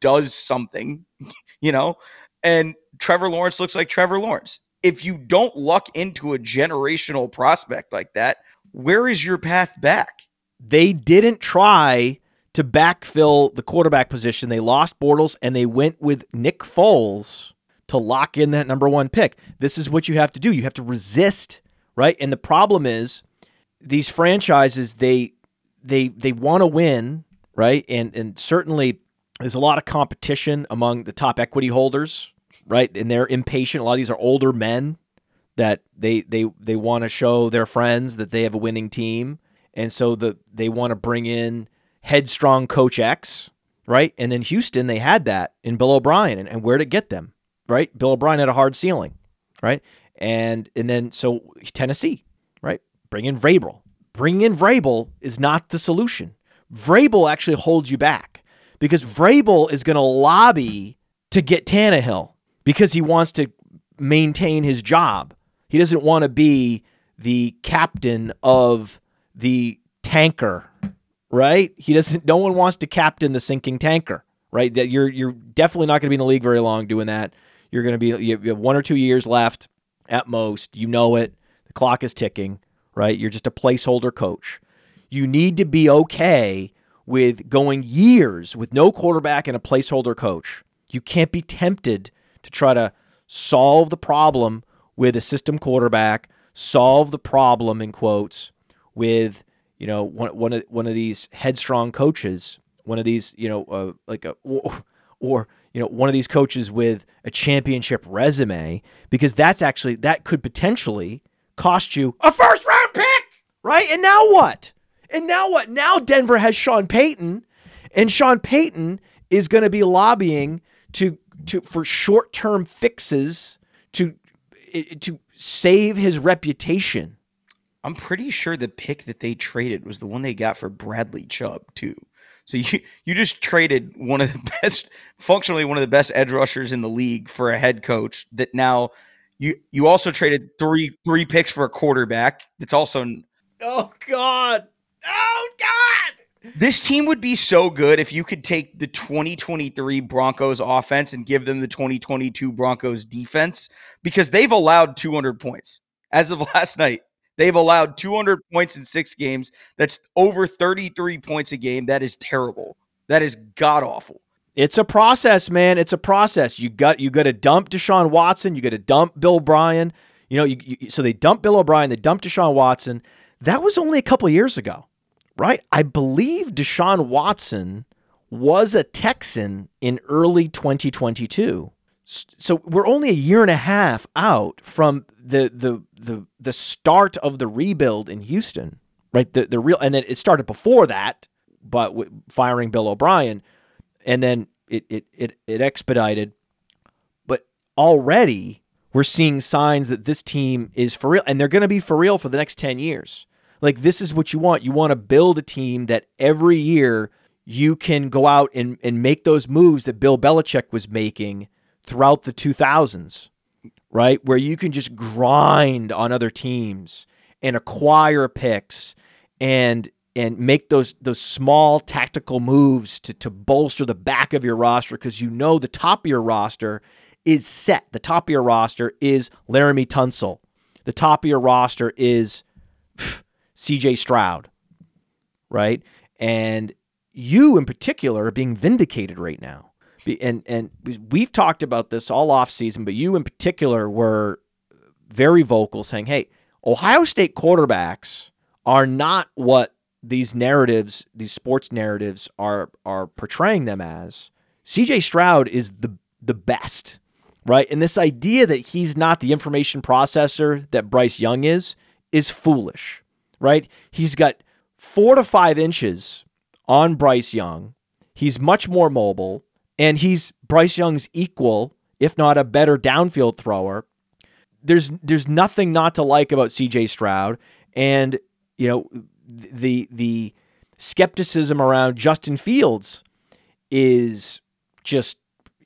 does something, you know, and Trevor Lawrence looks like Trevor Lawrence. If you don't luck into a generational prospect like that, where is your path back? They didn't try to backfill the quarterback position. They lost Bortles and they went with Nick Foles to lock in that number one pick. This is what you have to do. You have to resist right? And the problem is these franchises they they they want to win, right? And and certainly there's a lot of competition among the top equity holders, right? And they're impatient. A lot of these are older men that they they they want to show their friends that they have a winning team, and so the they want to bring in headstrong coach X, right? And then Houston, they had that in Bill O'Brien, and, and where'd it get them, right? Bill O'Brien had a hard ceiling, right? And and then so Tennessee, right? Bring in Vrabel. Bringing in Vrabel is not the solution. Vrabel actually holds you back because Vrabel is going to lobby to get Tannehill because he wants to maintain his job. He doesn't want to be the captain of the tanker, right? He doesn't. No one wants to captain the sinking tanker, right? That you're you're definitely not going to be in the league very long doing that. You're going to be you have one or two years left at most. You know it. The clock is ticking, right? You're just a placeholder coach. You need to be okay with going years with no quarterback and a placeholder coach. You can't be tempted to try to solve the problem with a system quarterback, solve the problem in quotes with you know one one of one of these headstrong coaches, one of these you know uh, like a or, or you know, one of these coaches with a championship resume because that's actually that could potentially cost you a first round pick, right? And now what? And now what? Now Denver has Sean Payton, and Sean Payton is going to be lobbying to to for short term fixes to to save his reputation. I'm pretty sure the pick that they traded was the one they got for Bradley Chubb too. So you you just traded one of the best, functionally one of the best edge rushers in the league for a head coach. That now you you also traded three three picks for a quarterback. That's also oh god, oh god. This team would be so good if you could take the 2023 Broncos offense and give them the 2022 Broncos defense because they've allowed 200 points as of last night. They've allowed 200 points in six games. That's over 33 points a game. That is terrible. That is god awful. It's a process, man. It's a process. You got you got to dump Deshaun Watson. You got to dump Bill O'Brien. You know, you, you, so they dumped Bill O'Brien. They dumped Deshaun Watson. That was only a couple years ago, right? I believe Deshaun Watson was a Texan in early 2022 so we're only a year and a half out from the the the the start of the rebuild in Houston, right? The the real and then it started before that, but firing Bill O'Brien, and then it it it it expedited. But already we're seeing signs that this team is for real and they're going to be for real for the next 10 years. Like this is what you want. You want to build a team that every year you can go out and, and make those moves that Bill Belichick was making throughout the 2000s, right? Where you can just grind on other teams and acquire picks and and make those those small tactical moves to to bolster the back of your roster because you know the top of your roster is set. The top of your roster is Laremy Tunsil. The top of your roster is CJ Stroud, right? And you in particular are being vindicated right now. And and we've talked about this all off season, but you in particular were very vocal saying, "Hey, Ohio State quarterbacks are not what these narratives, these sports narratives are are portraying them as. CJ Stroud is the the best, right? And this idea that he's not the information processor that Bryce Young is is foolish, right? He's got four to five inches on Bryce Young. He's much more mobile, and he's Bryce Young's equal, if not a better downfield thrower. There's there's nothing not to like about CJ Stroud, and you know the the skepticism around Justin Fields is just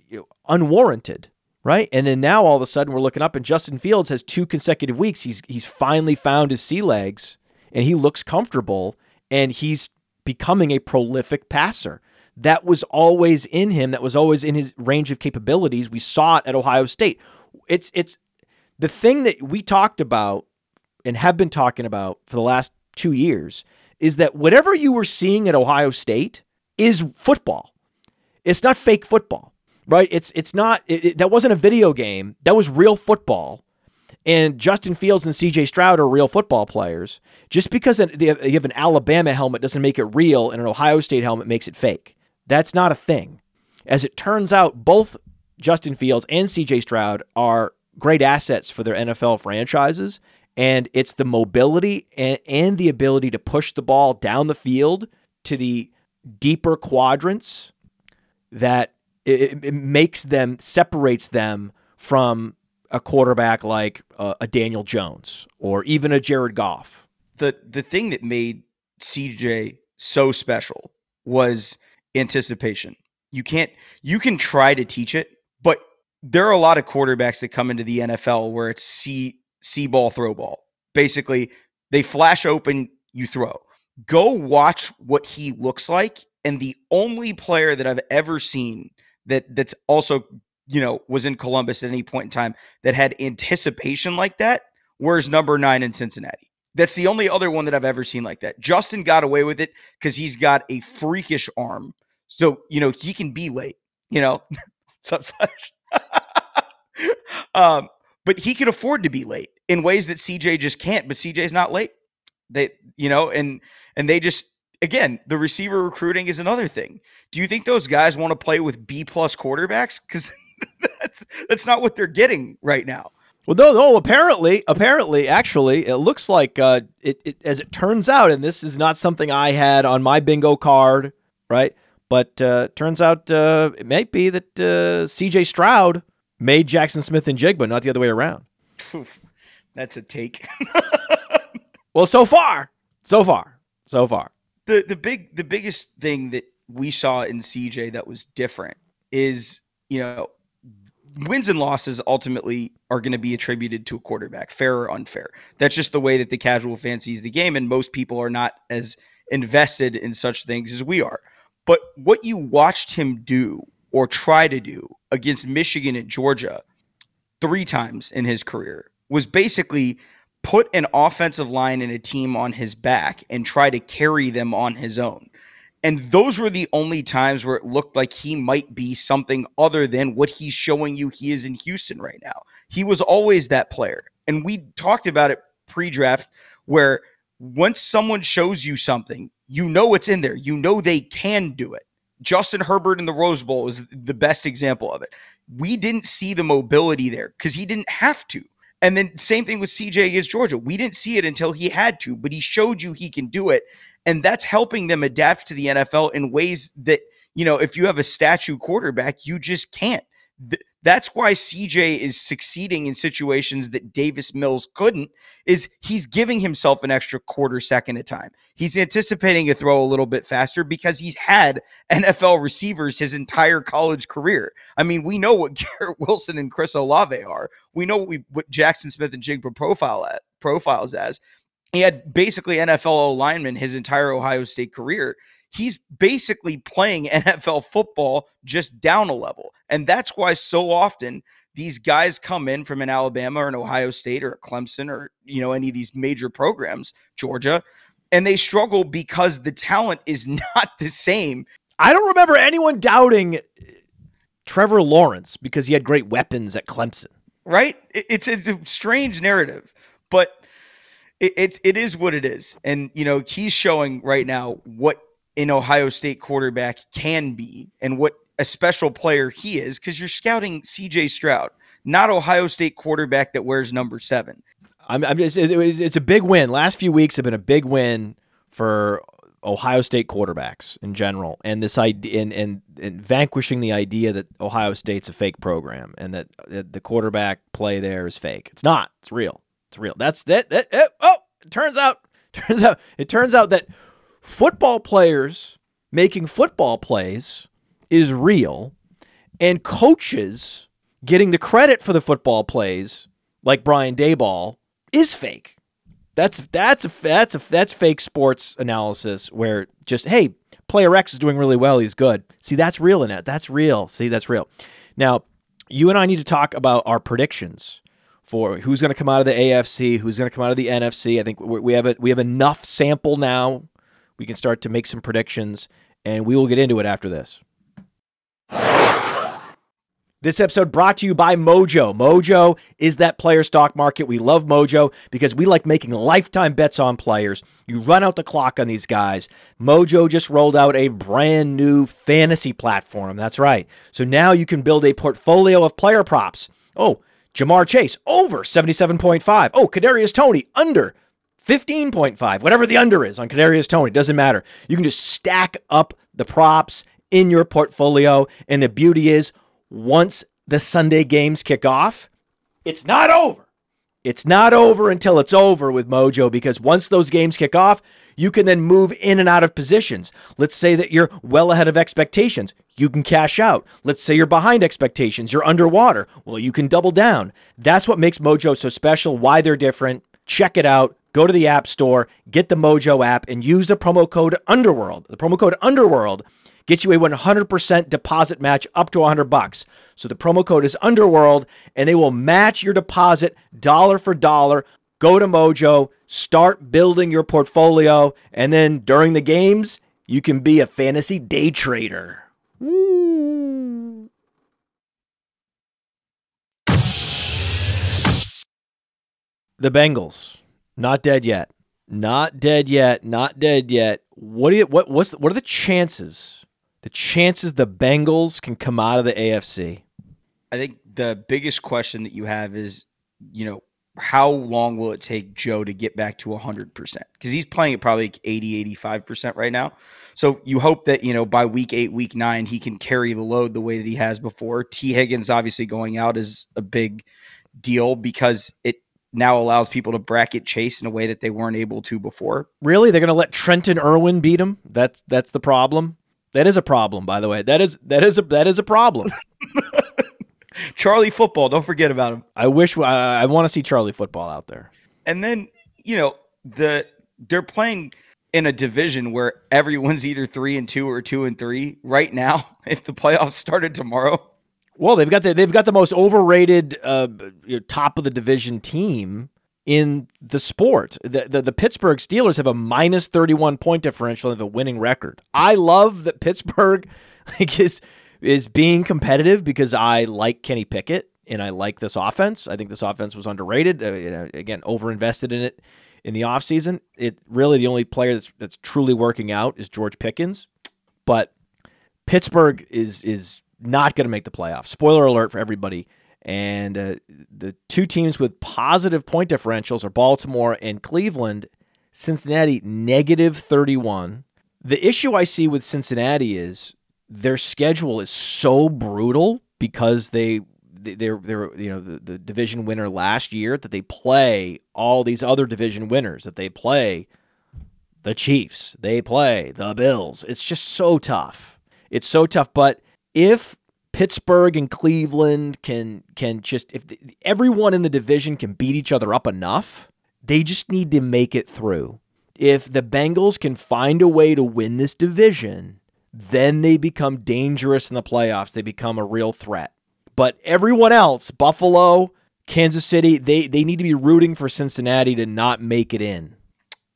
you know, unwarranted, right? And then now all of a sudden we're looking up and Justin Fields has two consecutive weeks. He's he's finally found his sea legs and he looks comfortable and he's becoming a prolific passer. That was always in him. That was always in his range of capabilities. We saw it at Ohio State. It's it's the thing that we talked about and have been talking about for the last two years is that whatever you were seeing at Ohio State is football. It's not fake football, right? It's it's not it, it, that wasn't a video game. That was real football. And Justin Fields and CJ Stroud are real football players. Just because you have an Alabama helmet doesn't make it real, and an Ohio State helmet makes it fake. That's not a thing. As it turns out, both Justin Fields and CJ Stroud are great assets for their NFL franchises, and it's the mobility and, and the ability to push the ball down the field to the deeper quadrants that it, it makes them separates them from a quarterback like uh, a Daniel Jones or even a Jared Goff. The the thing that made CJ so special was anticipation. You can't you can try to teach it, but there are a lot of quarterbacks that come into the NFL where it's see see ball, throw ball. Basically, they flash open, you throw. Go watch what he looks like. And the only player that I've ever seen that that's also, you know, was in Columbus at any point in time that had anticipation like that, where's number nine in Cincinnati? That's the only other one that I've ever seen like that. Justin got away with it because he's got a freakish arm. So, you know, he can be late, you know. um, but he can afford to be late in ways that CJ just can't. But CJ's not late. They, you know, and and they just again the receiver recruiting is another thing. Do you think those guys want to play with B plus quarterbacks? Because that's that's not what they're getting right now. Well, no, no. Apparently, apparently, actually, it looks like uh, it, it. As it turns out, and this is not something I had on my bingo card, right? But uh, turns out uh, it might be that uh, C.J. Stroud made Jackson Smith-Njigba, not the other way around. That's a take. well, so far, so far, so far. The the big the biggest thing that we saw in CJ that was different is you know wins and losses ultimately are going to be attributed to a quarterback, fair or unfair. That's just the way that the casual fan sees the game, and most people are not as invested in such things as we are. But what you watched him do or try to do against Michigan and Georgia three times in his career was basically put an offensive line and a team on his back and try to carry them on his own. And those were the only times where it looked like he might be something other than what he's showing you he is in Houston right now. He was always that player. And we talked about it pre draft, where once someone shows you something, you know it's in there, you know they can do it. Justin Herbert in the Rose Bowl is the best example of it. We didn't see the mobility there because he didn't have to. And then same thing with CJ against Georgia. We didn't see it until he had to, but he showed you he can do it. And that's helping them adapt to the NFL in ways that, you know, if you have a statue quarterback, you just can't. that's why CJ is succeeding in situations that Davis Mills couldn't is he's giving himself an extra quarter second of time. He's anticipating a throw a little bit faster because he's had NFL receivers his entire college career. I mean, we know what Garrett Wilson and Chris Olave are. We know what, we, what Jackson Smith-Njigba profile at, profiles as. He had basically NFL lineman his entire Ohio State career he's basically playing NFL football just down a level. And that's why so often these guys come in from an Alabama or an Ohio State or a Clemson or, you know, any of these major programs, Georgia, and they struggle because the talent is not the same. I don't remember anyone doubting uh, Trevor Lawrence because he had great weapons at Clemson. Right? It's a strange narrative, but it, it, is what it is. And, you know, he's showing right now what an Ohio State quarterback can be and what a special player he is because you're scouting CJ Stroud, not Ohio State quarterback that wears number seven. I'm, I'm just, it, it's a big win. Last few weeks have been a big win for Ohio State quarterbacks in general, and this idea and, and, and vanquishing the idea that Ohio State's a fake program and that the quarterback play there is fake. It's not. It's real. It's real. That's that. that, that oh, it turns out. Turns out. It turns out that football players making football plays is real, and coaches getting the credit for the football plays, like Brian Daboll, is fake. That's that's a that's a that's fake sports analysis where just hey, player X is doing really well, he's good. See, that's real in it. That's real. See, that's real. Now, you and I need to talk about our predictions for who's going to come out of the AFC, who's going to come out of the NFC. I think we have a, we have enough sample now we can start to make some predictions, and we will get into it after this. This episode brought to you by Mojo. Mojo is that player stock market. We love Mojo because we like making lifetime bets on players. You run out the clock on these guys. Mojo just rolled out a brand new fantasy platform. That's right. So now you can build a portfolio of player props. Oh, Ja'Marr Chase over 77.5. Oh, Kadarius Toney under 15.5, whatever the under is on Kadarius Toney, doesn't matter. You can just stack up the props in your portfolio. And the beauty is, once the Sunday games kick off, it's not over. It's not over until it's over with Mojo because once those games kick off, you can then move in and out of positions. Let's say that you're well ahead of expectations. You can cash out. Let's say you're behind expectations. You're underwater. Well, you can double down. That's what makes Mojo so special, why they're different. Check it out go to the App Store, get the Mojo app, and use the promo code Underworld. The promo code Underworld gets you a 100% deposit match up to 100 bucks. So the promo code is Underworld, and they will match your deposit dollar for dollar. Go to Mojo, start building your portfolio, and then during the games, you can be a fantasy day trader. The Bengals not dead yet. Not dead yet. Not dead yet. What do you what what's what are the chances? The chances the Bengals can come out of the AFC? I think the biggest question that you have is, you know, how long will it take Joe to get back to 100%? Because he's playing at probably 80, 85% right now. So you hope that, you know, by week eight, week nine, he can carry the load the way that he has before. T. Higgins obviously going out is a big deal because it now allows people to bracket Chase in a way that they weren't able to before. Really, they're going to let Trenton Irwin beat him? That's that's the problem. That is a problem, by the way. That is that is a that is a problem. Charlie football, don't forget about him. I wish I, I want to see Charlie football out there. And then you know the they're playing in a division where everyone's either three and two or two and three right now. If the playoffs started tomorrow, well, they've got the they've got the most overrated uh, top of the division team in the sport. The, the, the Pittsburgh Steelers have a minus 31 point differential and a winning record. I love that Pittsburgh like is is being competitive because I like Kenny Pickett and I like this offense. I think this offense was underrated. Uh, you know, again, overinvested in it in the offseason. It really the only player that's that's truly working out is George Pickens. But Pittsburgh is is not going to make the playoffs. Spoiler alert for everybody. And uh, the two teams with positive point differentials are Baltimore and Cleveland. Cincinnati negative 31. The issue I see with Cincinnati is their schedule is so brutal because they they're they're you know the, the division winner last year that they play all these other division winners that they play the Chiefs, they play the Bills. It's just so tough. It's so tough. But if Pittsburgh and Cleveland can can just if the, everyone in the division can beat each other up enough, they just need to make it through. If the Bengals can find a way to win this division, then they become dangerous in the playoffs. They become a real threat. But everyone else, Buffalo, Kansas City, they they need to be rooting for Cincinnati to not make it in.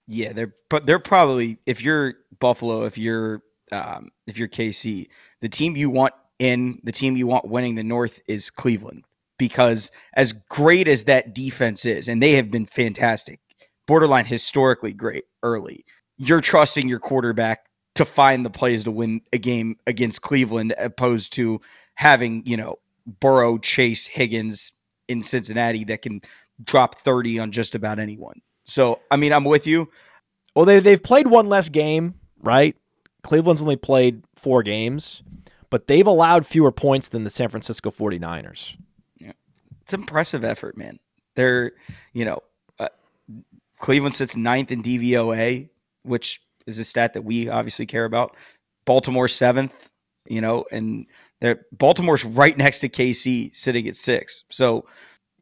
Yeah, they're but they're probably if you're Buffalo, if you're um, if you're KC, the team you want in, the team you want winning the North is Cleveland because as great as that defense is, and they have been fantastic, borderline historically great early. You're trusting your quarterback to find the plays to win a game against Cleveland, opposed to having you know Burrow, Chase, Higgins in Cincinnati that can drop 30 on just about anyone. So, I mean, I'm with you. Well, they they've played one less game, right? Cleveland's only played 4 games, but they've allowed fewer points than the San Francisco 49ers. Yeah. It's impressive effort, man. They're, you know, uh, Cleveland sits ninth in DVOA, which is a stat that we obviously care about. Baltimore seventh, you know, and they're, Baltimore's right next to KC, sitting at six. So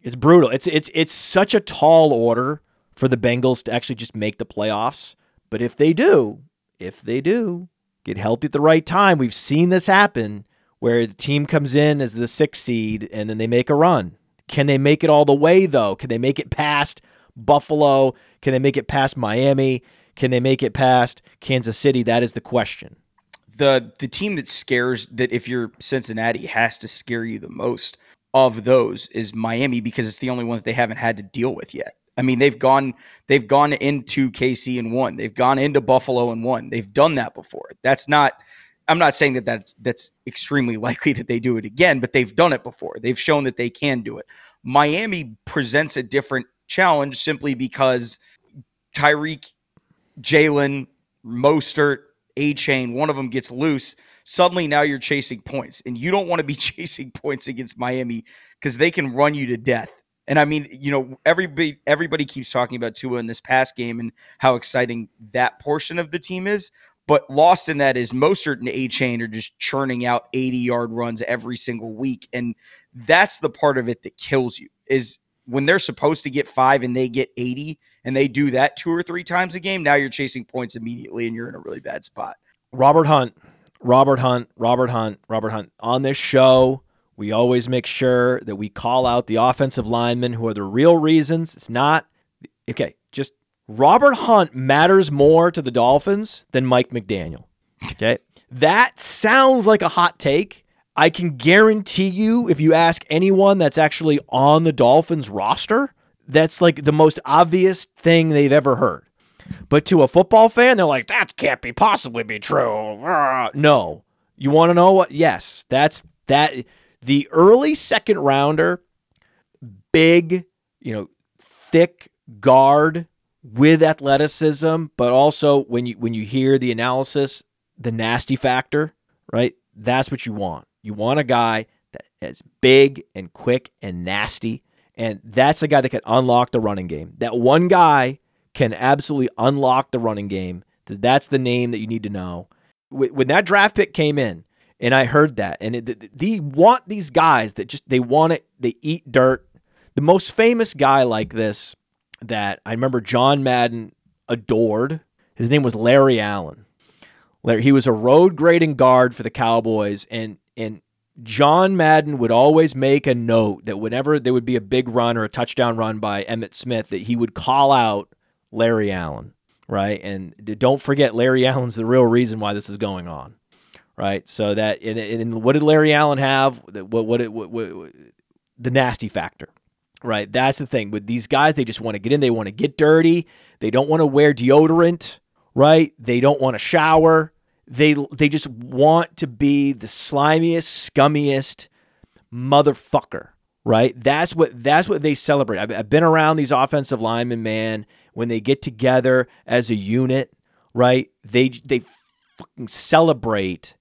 it's brutal. It's it's it's such a tall order for the Bengals to actually just make the playoffs. But if they do, if they do get healthy at the right time, we've seen this happen where the team comes in as the sixth seed and then they make a run. Can they make it all the way though? Can they make it past Buffalo? Can they make it past Miami? Can they make it past Kansas City? That is the question the the team that scares that if you're Cincinnati has to scare you the most of those is Miami because it's the only one that they haven't had to deal with yet. I mean, they've gone they've gone into KC and won. They've gone into Buffalo and won. They've done that before. That's not I'm not saying that that's that's extremely likely that they do it again, but they've done it before. They've shown that they can do it. Miami presents a different challenge simply because Tyreek, Jalen, Mostert, Achane, one of them gets loose, suddenly now you're chasing points. And you don't want to be chasing points against Miami because they can run you to death. And I mean, you know, everybody everybody keeps talking about Tua in this past game and how exciting that portion of the team is. But lost in that is most Mostert and Achane are just churning out 80 yard runs every single week. And that's the part of it that kills you is when they're supposed to get five and they get 80 and they do that two or three times a game, now you're chasing points immediately and you're in a really bad spot. Robert Hunt, Robert Hunt, Robert Hunt, Robert Hunt. On this show, we always make sure that we call out the offensive linemen who are the real reasons. It's not, okay, just Robert Hunt matters more to the Dolphins than Mike McDaniel. Okay. that sounds like a hot take. I can guarantee you, if you ask anyone that's actually on the Dolphins roster, that's like the most obvious thing they've ever heard. But to a football fan, they're like, that can't be possibly be true. No. You want to know what? Yes, that's that. The early second rounder, big, you know, thick guard with athleticism, but also when you when you hear the analysis, the nasty factor, right? That's what you want. You want a guy that is big and quick and nasty. And that's a guy that can unlock the running game. That one guy can absolutely unlock the running game. That's the name that you need to know. When that draft pick came in, and I heard that, and it, they want these guys that just they want it. They eat dirt. The most famous guy like this that I remember John Madden adored. His name was Larry Allen. Larry, he was a road grading guard for the Cowboys, and and John Madden would always make a note that whenever there would be a big run or a touchdown run by Emmitt Smith, that he would call out Larry Allen, right? And don't forget, Larry Allen's the real reason why this is going on, right? So that and, and what did Larry Allen have? What what, what, what, what the nasty factor, right? That's the thing with these guys. They just want to get in. They want to get dirty. They don't want to wear deodorant, right? They don't want to shower they they just want to be the slimiest, scummiest motherfucker, right? That's what that's what they celebrate. I've, I've been around these offensive linemen, man. When they get together as a unit, right? They they fucking celebrate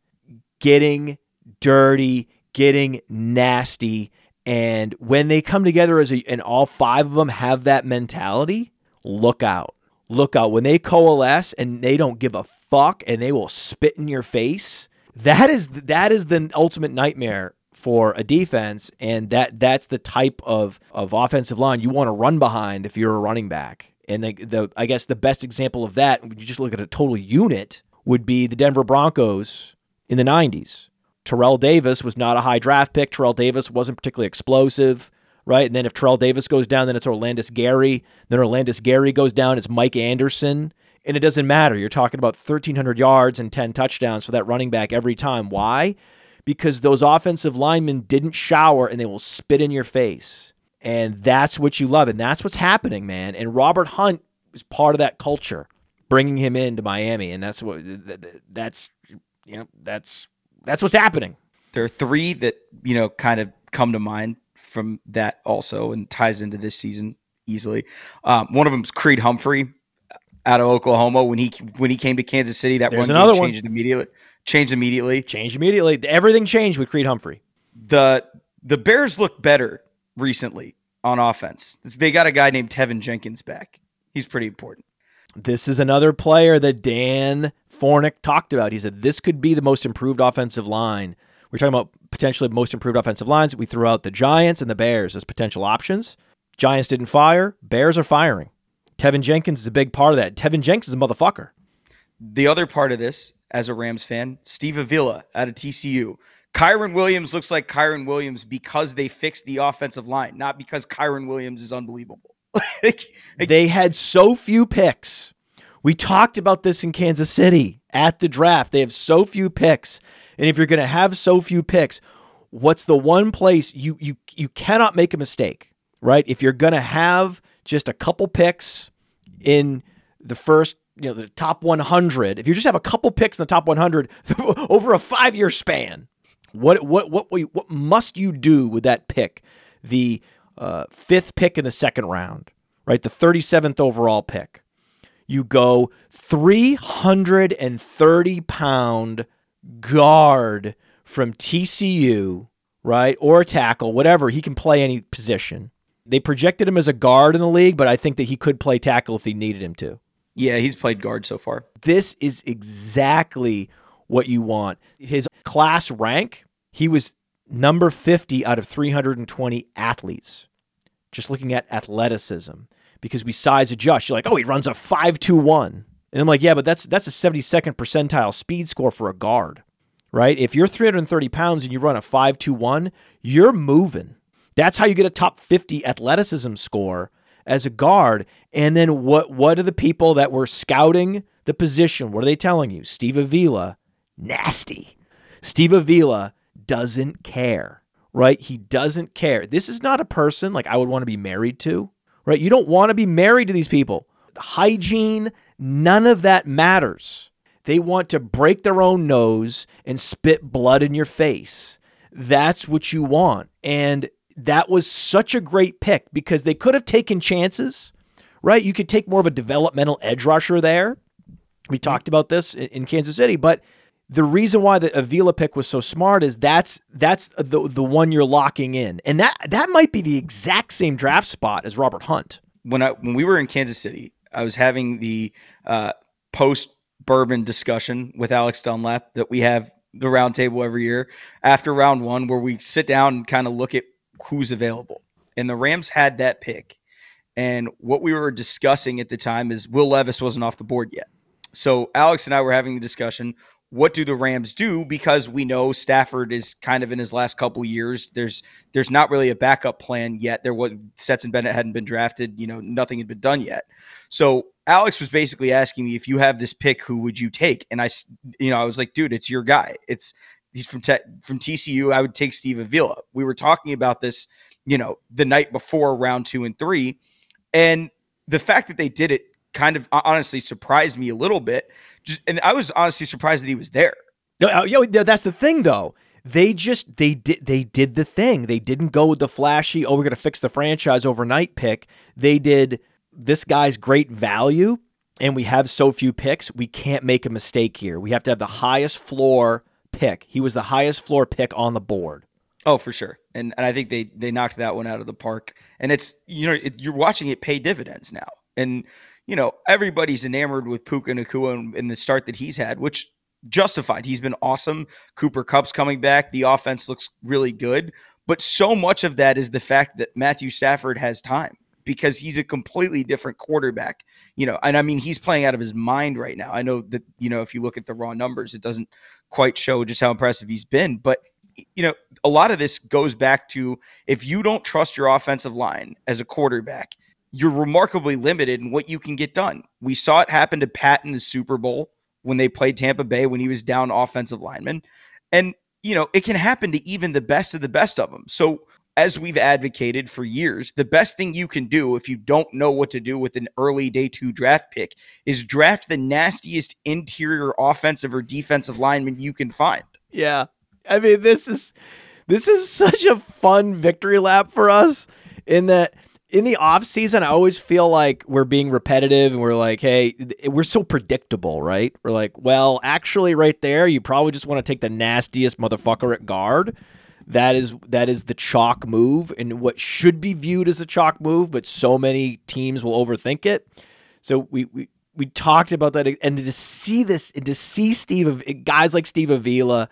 getting dirty, getting nasty. And when they come together as a, and all five of them have that mentality, look out. Look out. When they coalesce and they don't give a fuck and they will spit in your face, that is that is the ultimate nightmare for a defense. And that that's the type of, of offensive line you want to run behind if you're a running back. And the, the I guess the best example of that, when you just look at a total unit, would be the Denver Broncos in the 90s. Terrell Davis was not a high draft pick. Terrell Davis wasn't particularly explosive, right? And then if Terrell Davis goes down, then it's Olandis Gary. Then Olandis Gary goes down, it's Mike Anderson. And it doesn't matter. You're talking about 1,300 yards and 10 touchdowns for that running back every time. Why? Because those offensive linemen didn't shower and they will spit in your face. And that's what you love. And that's what's happening, man. And Robert Hunt is part of that culture, bringing him into Miami. And that's what, that's, you know, that's that's what's happening. There are three that you know kind of come to mind from that also, and ties into this season easily. Um, one of them is Creed Humphrey out of Oklahoma when he when he came to Kansas City. That There's one another changed one. immediately. Changed immediately. Changed immediately. Everything changed with Creed Humphrey. The the Bears look better recently on offense. They got a guy named Teven Jenkins back. He's pretty important. This is another player that Dan Fornick talked about. He said this could be the most improved offensive line. We're talking about potentially most improved offensive lines. We threw out the Giants and the Bears as potential options. Giants didn't fire. Bears are firing. Teven Jenkins is a big part of that. Teven Jenkins is a motherfucker. The other part of this, as a Rams fan, Steve Avila out of TCU. Kyren Williams looks like Kyren Williams because they fixed the offensive line, not because Kyren Williams is unbelievable. like, they had so few picks. We talked about this in Kansas City at the draft. They have so few picks. And if you're going to have so few picks, what's the one place you you you cannot make a mistake, right? If you're going to have just a couple picks in the first, you know, the top 100, if you just have a couple picks in the top 100 over a 5-year span, what what what what must you do with that pick? The uh, fifth pick in the second round, right? The 37th overall pick. You go 330 pound guard from TCU, right? Or a tackle, whatever. He can play any position. They projected him as a guard in the league, but I think that he could play tackle if he needed him to. Yeah, he's played guard so far. This is exactly what you want. His class rank, he was number 50 out of 320 athletes. Just looking at athleticism, because we size adjust. You're like, oh, he runs a 5.21. And I'm like, yeah, but that's that's a 72nd percentile speed score for a guard, right? If you're 330 pounds and you run a 5.21, you're moving. That's how you get a top 50 athleticism score as a guard. And then what what are the people that were scouting the position? What are they telling you? Steve Avila, nasty. Steve Avila doesn't care, right? He doesn't care. This is not a person like I would want to be married to, right? You don't want to be married to these people. Hygiene, none of that matters. They want to break their own nose and spit blood in your face. That's what you want. And that was such a great pick because they could have taken chances, right? You could take more of a developmental edge rusher there. We mm-hmm. talked about this in Kansas City, but the reason why the Avila pick was so smart is that's that's the the one you're locking in, and that that might be the exact same draft spot as Robert Hunt. When I when we were in Kansas City, I was having the uh, post bourbon discussion with Alex Dunlap that we have the roundtable every year after round one, where we sit down and kind of look at who's available. And the Rams had that pick. And what we were discussing at the time is Will Levis wasn't off the board yet. So Alex and I were having the discussion what do the Rams do? Because we know Stafford is kind of in his last couple years. There's there's not really a backup plan yet. There was Stetson Bennett hadn't been drafted. You know, nothing had been done yet. So Alex was basically asking me if you have this pick, who would you take? And I, you know, I was like, dude, it's your guy. It's he's from te- from TCU. I would take Steve Avila. We were talking about this, you know, the night before round two and three, and the fact that they did it kind of honestly surprised me a little bit just, and I was honestly surprised that he was there. No, uh, yo, that's the thing though. They just they did they did the thing. They didn't go with the flashy. Oh, we're gonna fix the franchise overnight pick. They did this guy's great value, and we have so few picks. We can't make a mistake here. We have to have the highest floor pick. He was the highest floor pick on the board. Oh, for sure. And and I think they they knocked that one out of the park. And it's you know it, you're watching it pay dividends now. And you know everybody's enamored with Puka Nacua and, and the start that he's had, which justified. He's been awesome. Cooper Kupp's coming back. The offense looks really good. But so much of that is the fact that Matthew Stafford has time because he's a completely different quarterback. You know, and I mean he's playing out of his mind right now. I know that you know if you look at the raw numbers, it doesn't quite show just how impressive he's been, but you know, a lot of this goes back to if you don't trust your offensive line as a quarterback, you're remarkably limited in what you can get done. We saw it happen to Pat in the Super Bowl when they played Tampa Bay when he was down offensive lineman. And, you know, it can happen to even the best of the best of them. So, as we've advocated for years, the best thing you can do if you don't know what to do with an early day two draft pick is draft the nastiest interior offensive or defensive lineman you can find. Yeah. I mean, this is this is such a fun victory lap for us in that in the off season, I always feel like we're being repetitive and we're like, hey, we're so predictable, right? We're like, well, actually, right there, you probably just want to take the nastiest motherfucker at guard. That is that is the chalk move and what should be viewed as a chalk move, but so many teams will overthink it. So we we, we talked about that and to see this and to see Steve guys like Steve Avila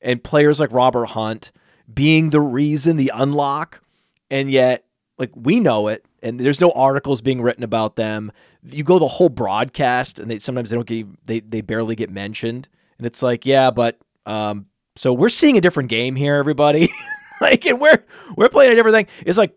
and players like Robert Hunt being the reason, the unlock, and yet like we know it, and there's no articles being written about them. You go the whole broadcast, and they sometimes they don't get they they barely get mentioned, and it's like yeah, but um, so we're seeing a different game here, everybody. like, and we're we're playing a different thing. It's like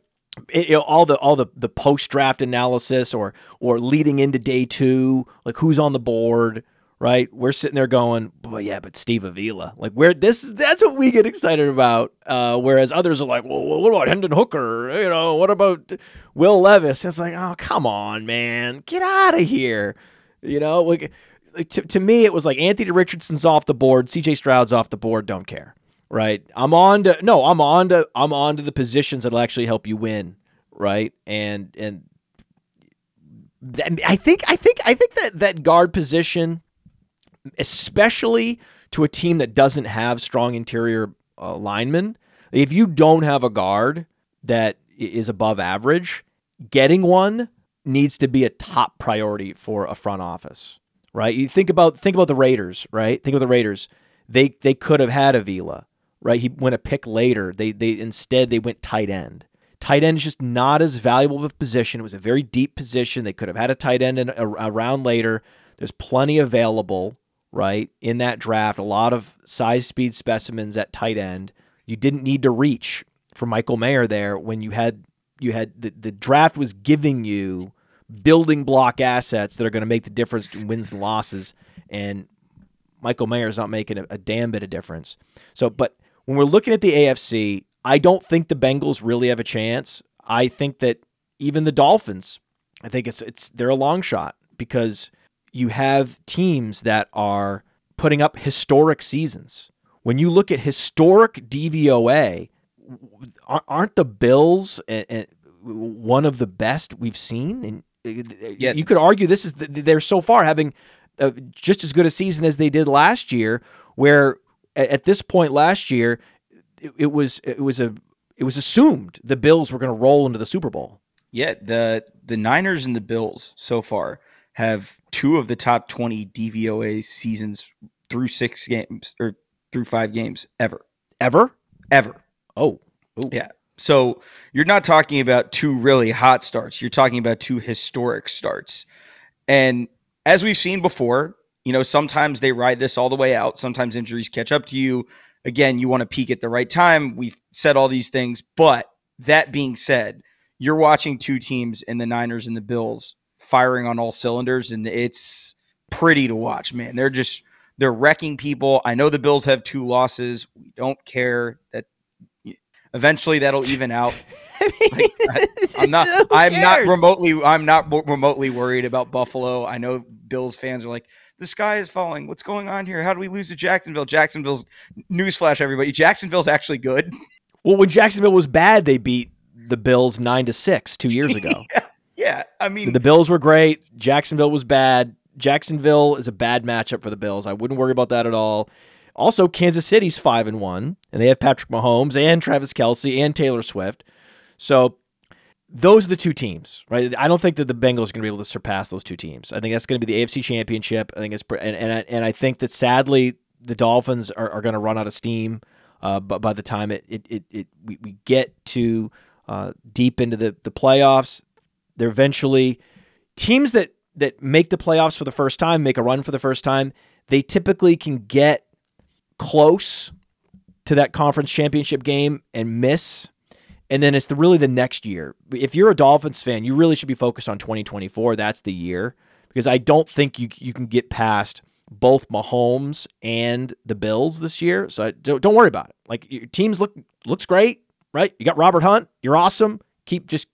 it, you know, all the all the the post draft analysis or or leading into day two, like who's on the board, right? We're sitting there going, "Boy, yeah, but Steve Avila, like, where this is that's what we get excited about." Uh, whereas others are like, "Well, what about Hendon Hooker? You know, what about Will Levis?" And it's like, "Oh, come on, man, get out of here." You know, like, like to, to me, it was like Anthony Richardson's off the board, C.J. Stroud's off the board. Don't care, right? I'm on to no, I'm on to I'm on to the positions that'll actually help you win, right? And and. I think I think I think that that guard position especially to a team that doesn't have strong interior uh, linemen. If you don't have a guard that is above average, getting one needs to be a top priority for a front office, right? You think about think about the Raiders, right? Think about the Raiders. They they could have had Avila, right? He went a pick later. They they instead they went tight end. Tight end is just not as valuable of a position. It was a very deep position. They could have had a tight end in a, a round later. There's plenty available right? In that draft, a lot of size speed specimens at tight end. You didn't need to reach for Michael Mayer there when you had you had the, the draft was giving you building block assets that are going to make the difference in wins and losses. And Michael Mayer is not making a, a damn bit of difference. So, but when we're looking at the AFC, I don't think the Bengals really have a chance. I think that even the Dolphins, I think it's it's they're a long shot because you have teams that are putting up historic seasons. When you look at historic DVOA, aren't the Bills one of the best we've seen? And uh, yeah. you could argue this is they're so far having uh, just as good a season as they did last year. Where at this point last year, it was it was a it was assumed the Bills were going to roll into the Super Bowl. Yeah, the the Niners and the Bills so far have two of the top 20 DVOA seasons through six games or through five games ever. Ever? Ever. Oh. Ooh. Yeah. So you're not talking about two really hot starts. You're talking about two historic starts. And as we've seen before, you know, sometimes they ride this all the way out. Sometimes injuries catch up to you. Again, you want to peak at the right time. We've said all these things. But that being said, you're watching two teams in the Niners and the Bills firing on all cylinders, and it's pretty to watch, man. They're just they're wrecking people. I know the Bills have two losses. We don't care that eventually that'll even out. like, I, am not I'm not remotely I'm not remotely worried about Buffalo. I know Bills fans are like the sky is falling. What's going on here? How do we lose to Jacksonville? Jacksonville's newsflash everybody. Jacksonville's actually good. Well, when Jacksonville was bad, they beat the Bills 9 to 6 2 years ago. yeah. Yeah, I mean the Bills were great. Jacksonville was bad. Jacksonville is a bad matchup for the Bills. I wouldn't worry about that at all. Also, Kansas City's five and one, and they have Patrick Mahomes and Travis Kelce and Taylor Swift. So those are the two teams, right? I don't think that the Bengals are going to be able to surpass those two teams. I think that's going to be the AFC Championship. I think it's and and I, and I think that sadly the Dolphins are, are going to run out of steam. Uh, but by the time it it, it, it we, we get to uh, deep into the the playoffs, they're eventually teams that that make the playoffs for the first time, make a run for the first time. They typically can get close to that conference championship game and miss and then it's the really the next year. If you're a Dolphins fan, you really should be focused on 2024. That's the year because I don't think you you can get past both Mahomes and the Bills this year. So don't, don't worry about it. Like your teams look looks great, right? You got Robert Hunt. You're awesome. Keep just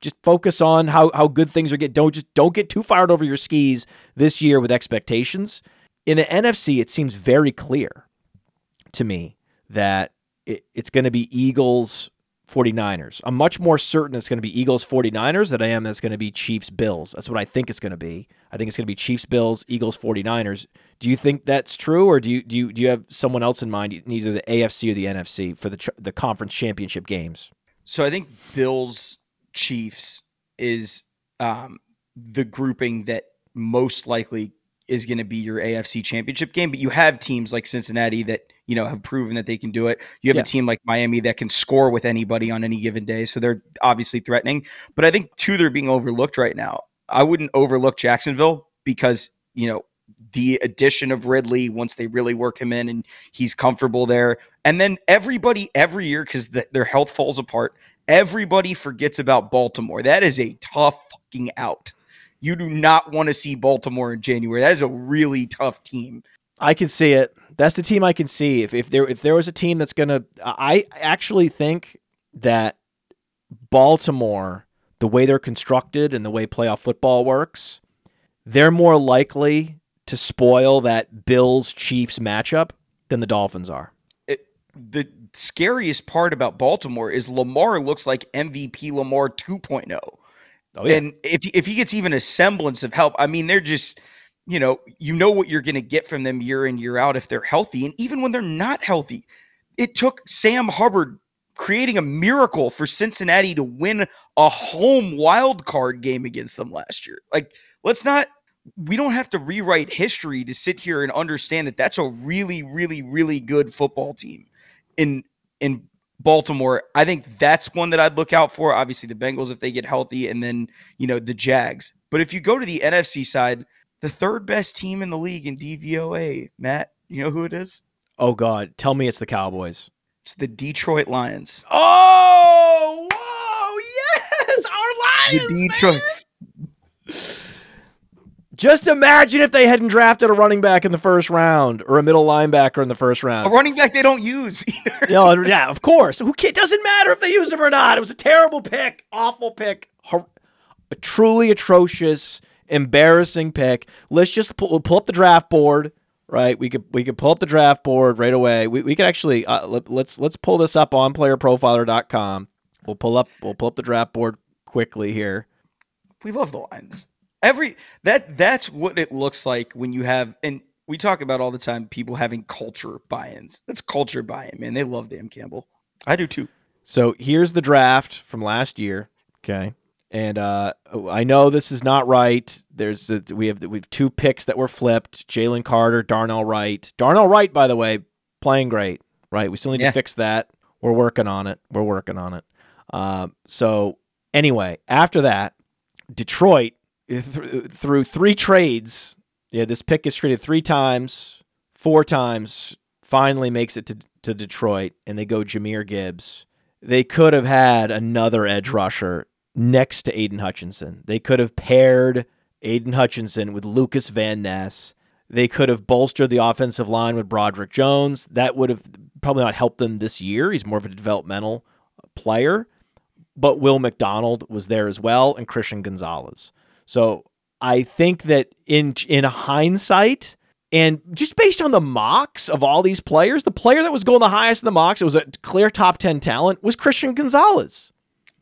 just focus on how how good things are get. Don't just don't get too fired over your skis this year with expectations. In the NFC, it seems very clear to me that it, it's going to be Eagles 49ers. I'm much more certain it's going to be Eagles 49ers than I am that it's going to be Chiefs Bills. That's what I think it's going to be. I think it's going to be Chiefs Bills, Eagles 49ers. Do you think that's true or do you do you, do you have someone else in mind either the AFC or the NFC for the the conference championship games? So I think Bills Chiefs is um, the grouping that most likely is going to be your AFC championship game, but you have teams like Cincinnati that you know have proven that they can do it. You have yeah. a team like Miami that can score with anybody on any given day, so they're obviously threatening. But I think two they're being overlooked right now. I wouldn't overlook Jacksonville because you know the addition of Ridley once they really work him in and he's comfortable there. And then everybody every year because the, their health falls apart, everybody forgets about Baltimore. That is a tough fucking out. You do not want to see Baltimore in January. That is a really tough team. I can see it. That's the team I can see. If if there if there was a team that's gonna, I actually think that Baltimore, the way they're constructed and the way playoff football works, they're more likely to spoil that Bills Chiefs matchup than the Dolphins are. It, the scariest part about Baltimore is Lamar looks like MVP Lamar 2.0. Oh, yeah. And if if he gets even a semblance of help, I mean, they're just you know, you know what you're going to get from them year in, year out if they're healthy. And even when they're not healthy, it took Sam Hubbard creating a miracle for Cincinnati to win a home wild card game against them last year. Like, let's not, we don't have to rewrite history to sit here and understand that that's a really, really, really good football team in, in, Baltimore, I think that's one that I'd look out for. Obviously, the Bengals if they get healthy, and then you know the Jags. But if you go to the NFC side, the third best team in the league in DVOA. Matt, you know who it is? Oh God, tell me it's the Cowboys. It's the Detroit Lions. Oh, whoa, yes, our Lions. The Detroit. Man. Just imagine if they hadn't drafted a running back in the first round or a middle linebacker in the first round. A running back they don't use either. no, yeah, of course. Who it doesn't matter if they use him or not. It was a terrible pick, awful pick, a truly atrocious embarrassing pick. Let's just pull, we'll pull up the draft board, right? We could we could pull up the draft board right away. We, we could actually uh, let, us let's, let's pull this up on playerprofiler.com. We'll pull up we'll pull up the draft board quickly here. We love the lines. Every that that's what it looks like when you have and we talk about all the time people having culture buy-ins. That's culture buy-in, man. They love Dan Campbell. I do too. So here's the draft from last year. Okay. And uh, I know this is not right. There's a, we have we have two picks that were flipped: Jalen Carter, Darnell Wright. Darnell Wright, by the way, playing great. Right, we still need yeah. to fix that. We're working on it. We're working on it. Uh, so anyway, after that, Detroit th- through three trades. Yeah, this pick is traded three times, four times. Finally makes it to to Detroit, and they go Jahmyr Gibbs. They could have had another edge rusher next to Aidan Hutchinson. They could have paired Aidan Hutchinson with Lucas Van Ness. They could have bolstered the offensive line with Broderick Jones. That would have probably not helped them this year. He's more of a developmental player. But Will McDonald was there as well, and Christian Gonzalez. So I think that in in hindsight, and just based on the mocks of all these players, the player that was going the highest in the mocks, it was a clear top 10 talent, was Christian Gonzalez.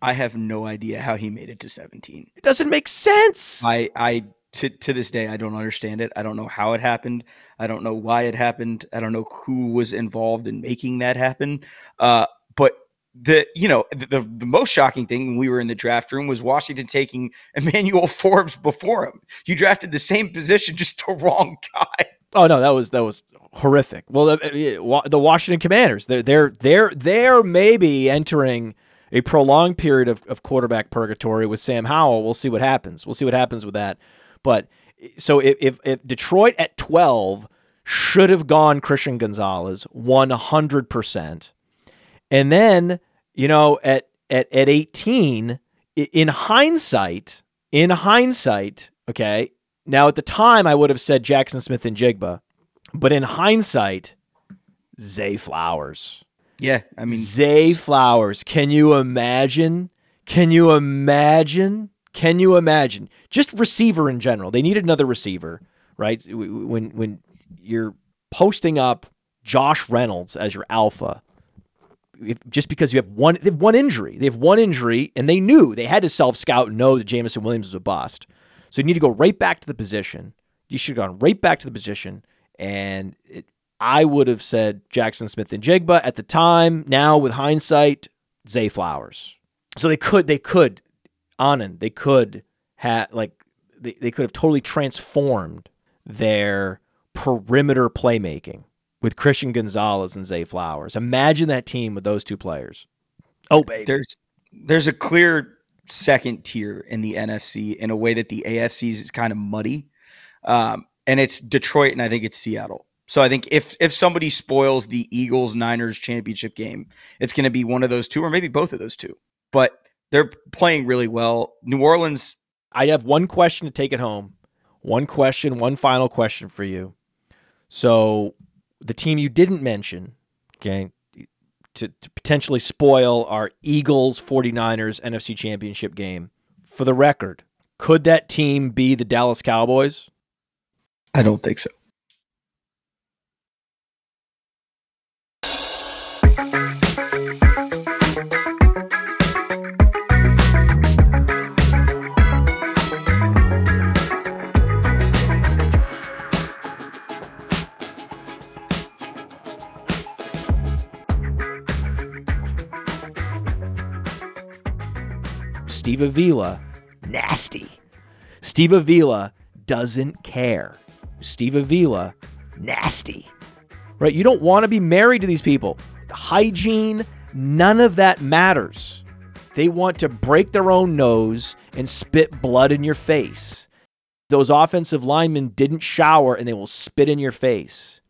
I have no idea how he made it to 17. It doesn't make sense. I I to to this day, I don't understand it. I don't know how it happened. I don't know why it happened. I don't know who was involved in making that happen. Uh, but the you know the, the, most shocking thing when we were in the draft room was Washington taking Emmanuel Forbes before him. You drafted the same position, just the wrong guy. Oh no, that was that was horrific. Well, the, uh, the Washington Commanders, they're they're they're they're maybe entering a prolonged period of, of quarterback purgatory with Sam Howell. We'll see what happens. We'll see what happens with that. But so if, if, if Detroit at 12 should have gone Christian Gonzalez 100%. And then, you know, at, at, at 18, in hindsight, in hindsight, okay, now at the time I would have said Jackson Smith-Njigba, but in hindsight, Zay Flowers. Yeah, I mean Zay Flowers. Can you imagine? Can you imagine? Can you imagine? Just receiver in general. They need another receiver, right? When when you're posting up Josh Reynolds as your alpha, if, just because you have one, they have one injury. They have one injury, and they knew they had to self scout and know that Jameson Williams was a bust. So you need to go right back to the position. You should have gone right back to the position, and it, I would have said Jackson Smith-Njigba at the time. Now with hindsight, Zay Flowers. So they could they could Anand, they could have like they, they could have totally transformed their perimeter playmaking with Christian Gonzalez and Zay Flowers. Imagine that team with those two players. Oh baby. There's there's a clear second tier in the NFC in a way that the AFC is kind of muddy. Um, and it's Detroit and I think it's Seattle. So I think if if somebody spoils the Eagles Niners championship game, it's going to be one of those two or maybe both of those two. But they're playing really well. New Orleans. I have one question to take it home. One question, one final question for you. So the team you didn't mention, okay, to, to potentially spoil our Eagles 49ers NFC championship game. For the record, could that team be the Dallas Cowboys? I don't think so. Steve Avila, nasty. Steve Avila doesn't care. Steve Avila, nasty. Right? You don't want to be married to these people. The hygiene, none of that matters. They want to break their own nose and spit blood in your face. Those offensive linemen didn't shower and they will spit in your face.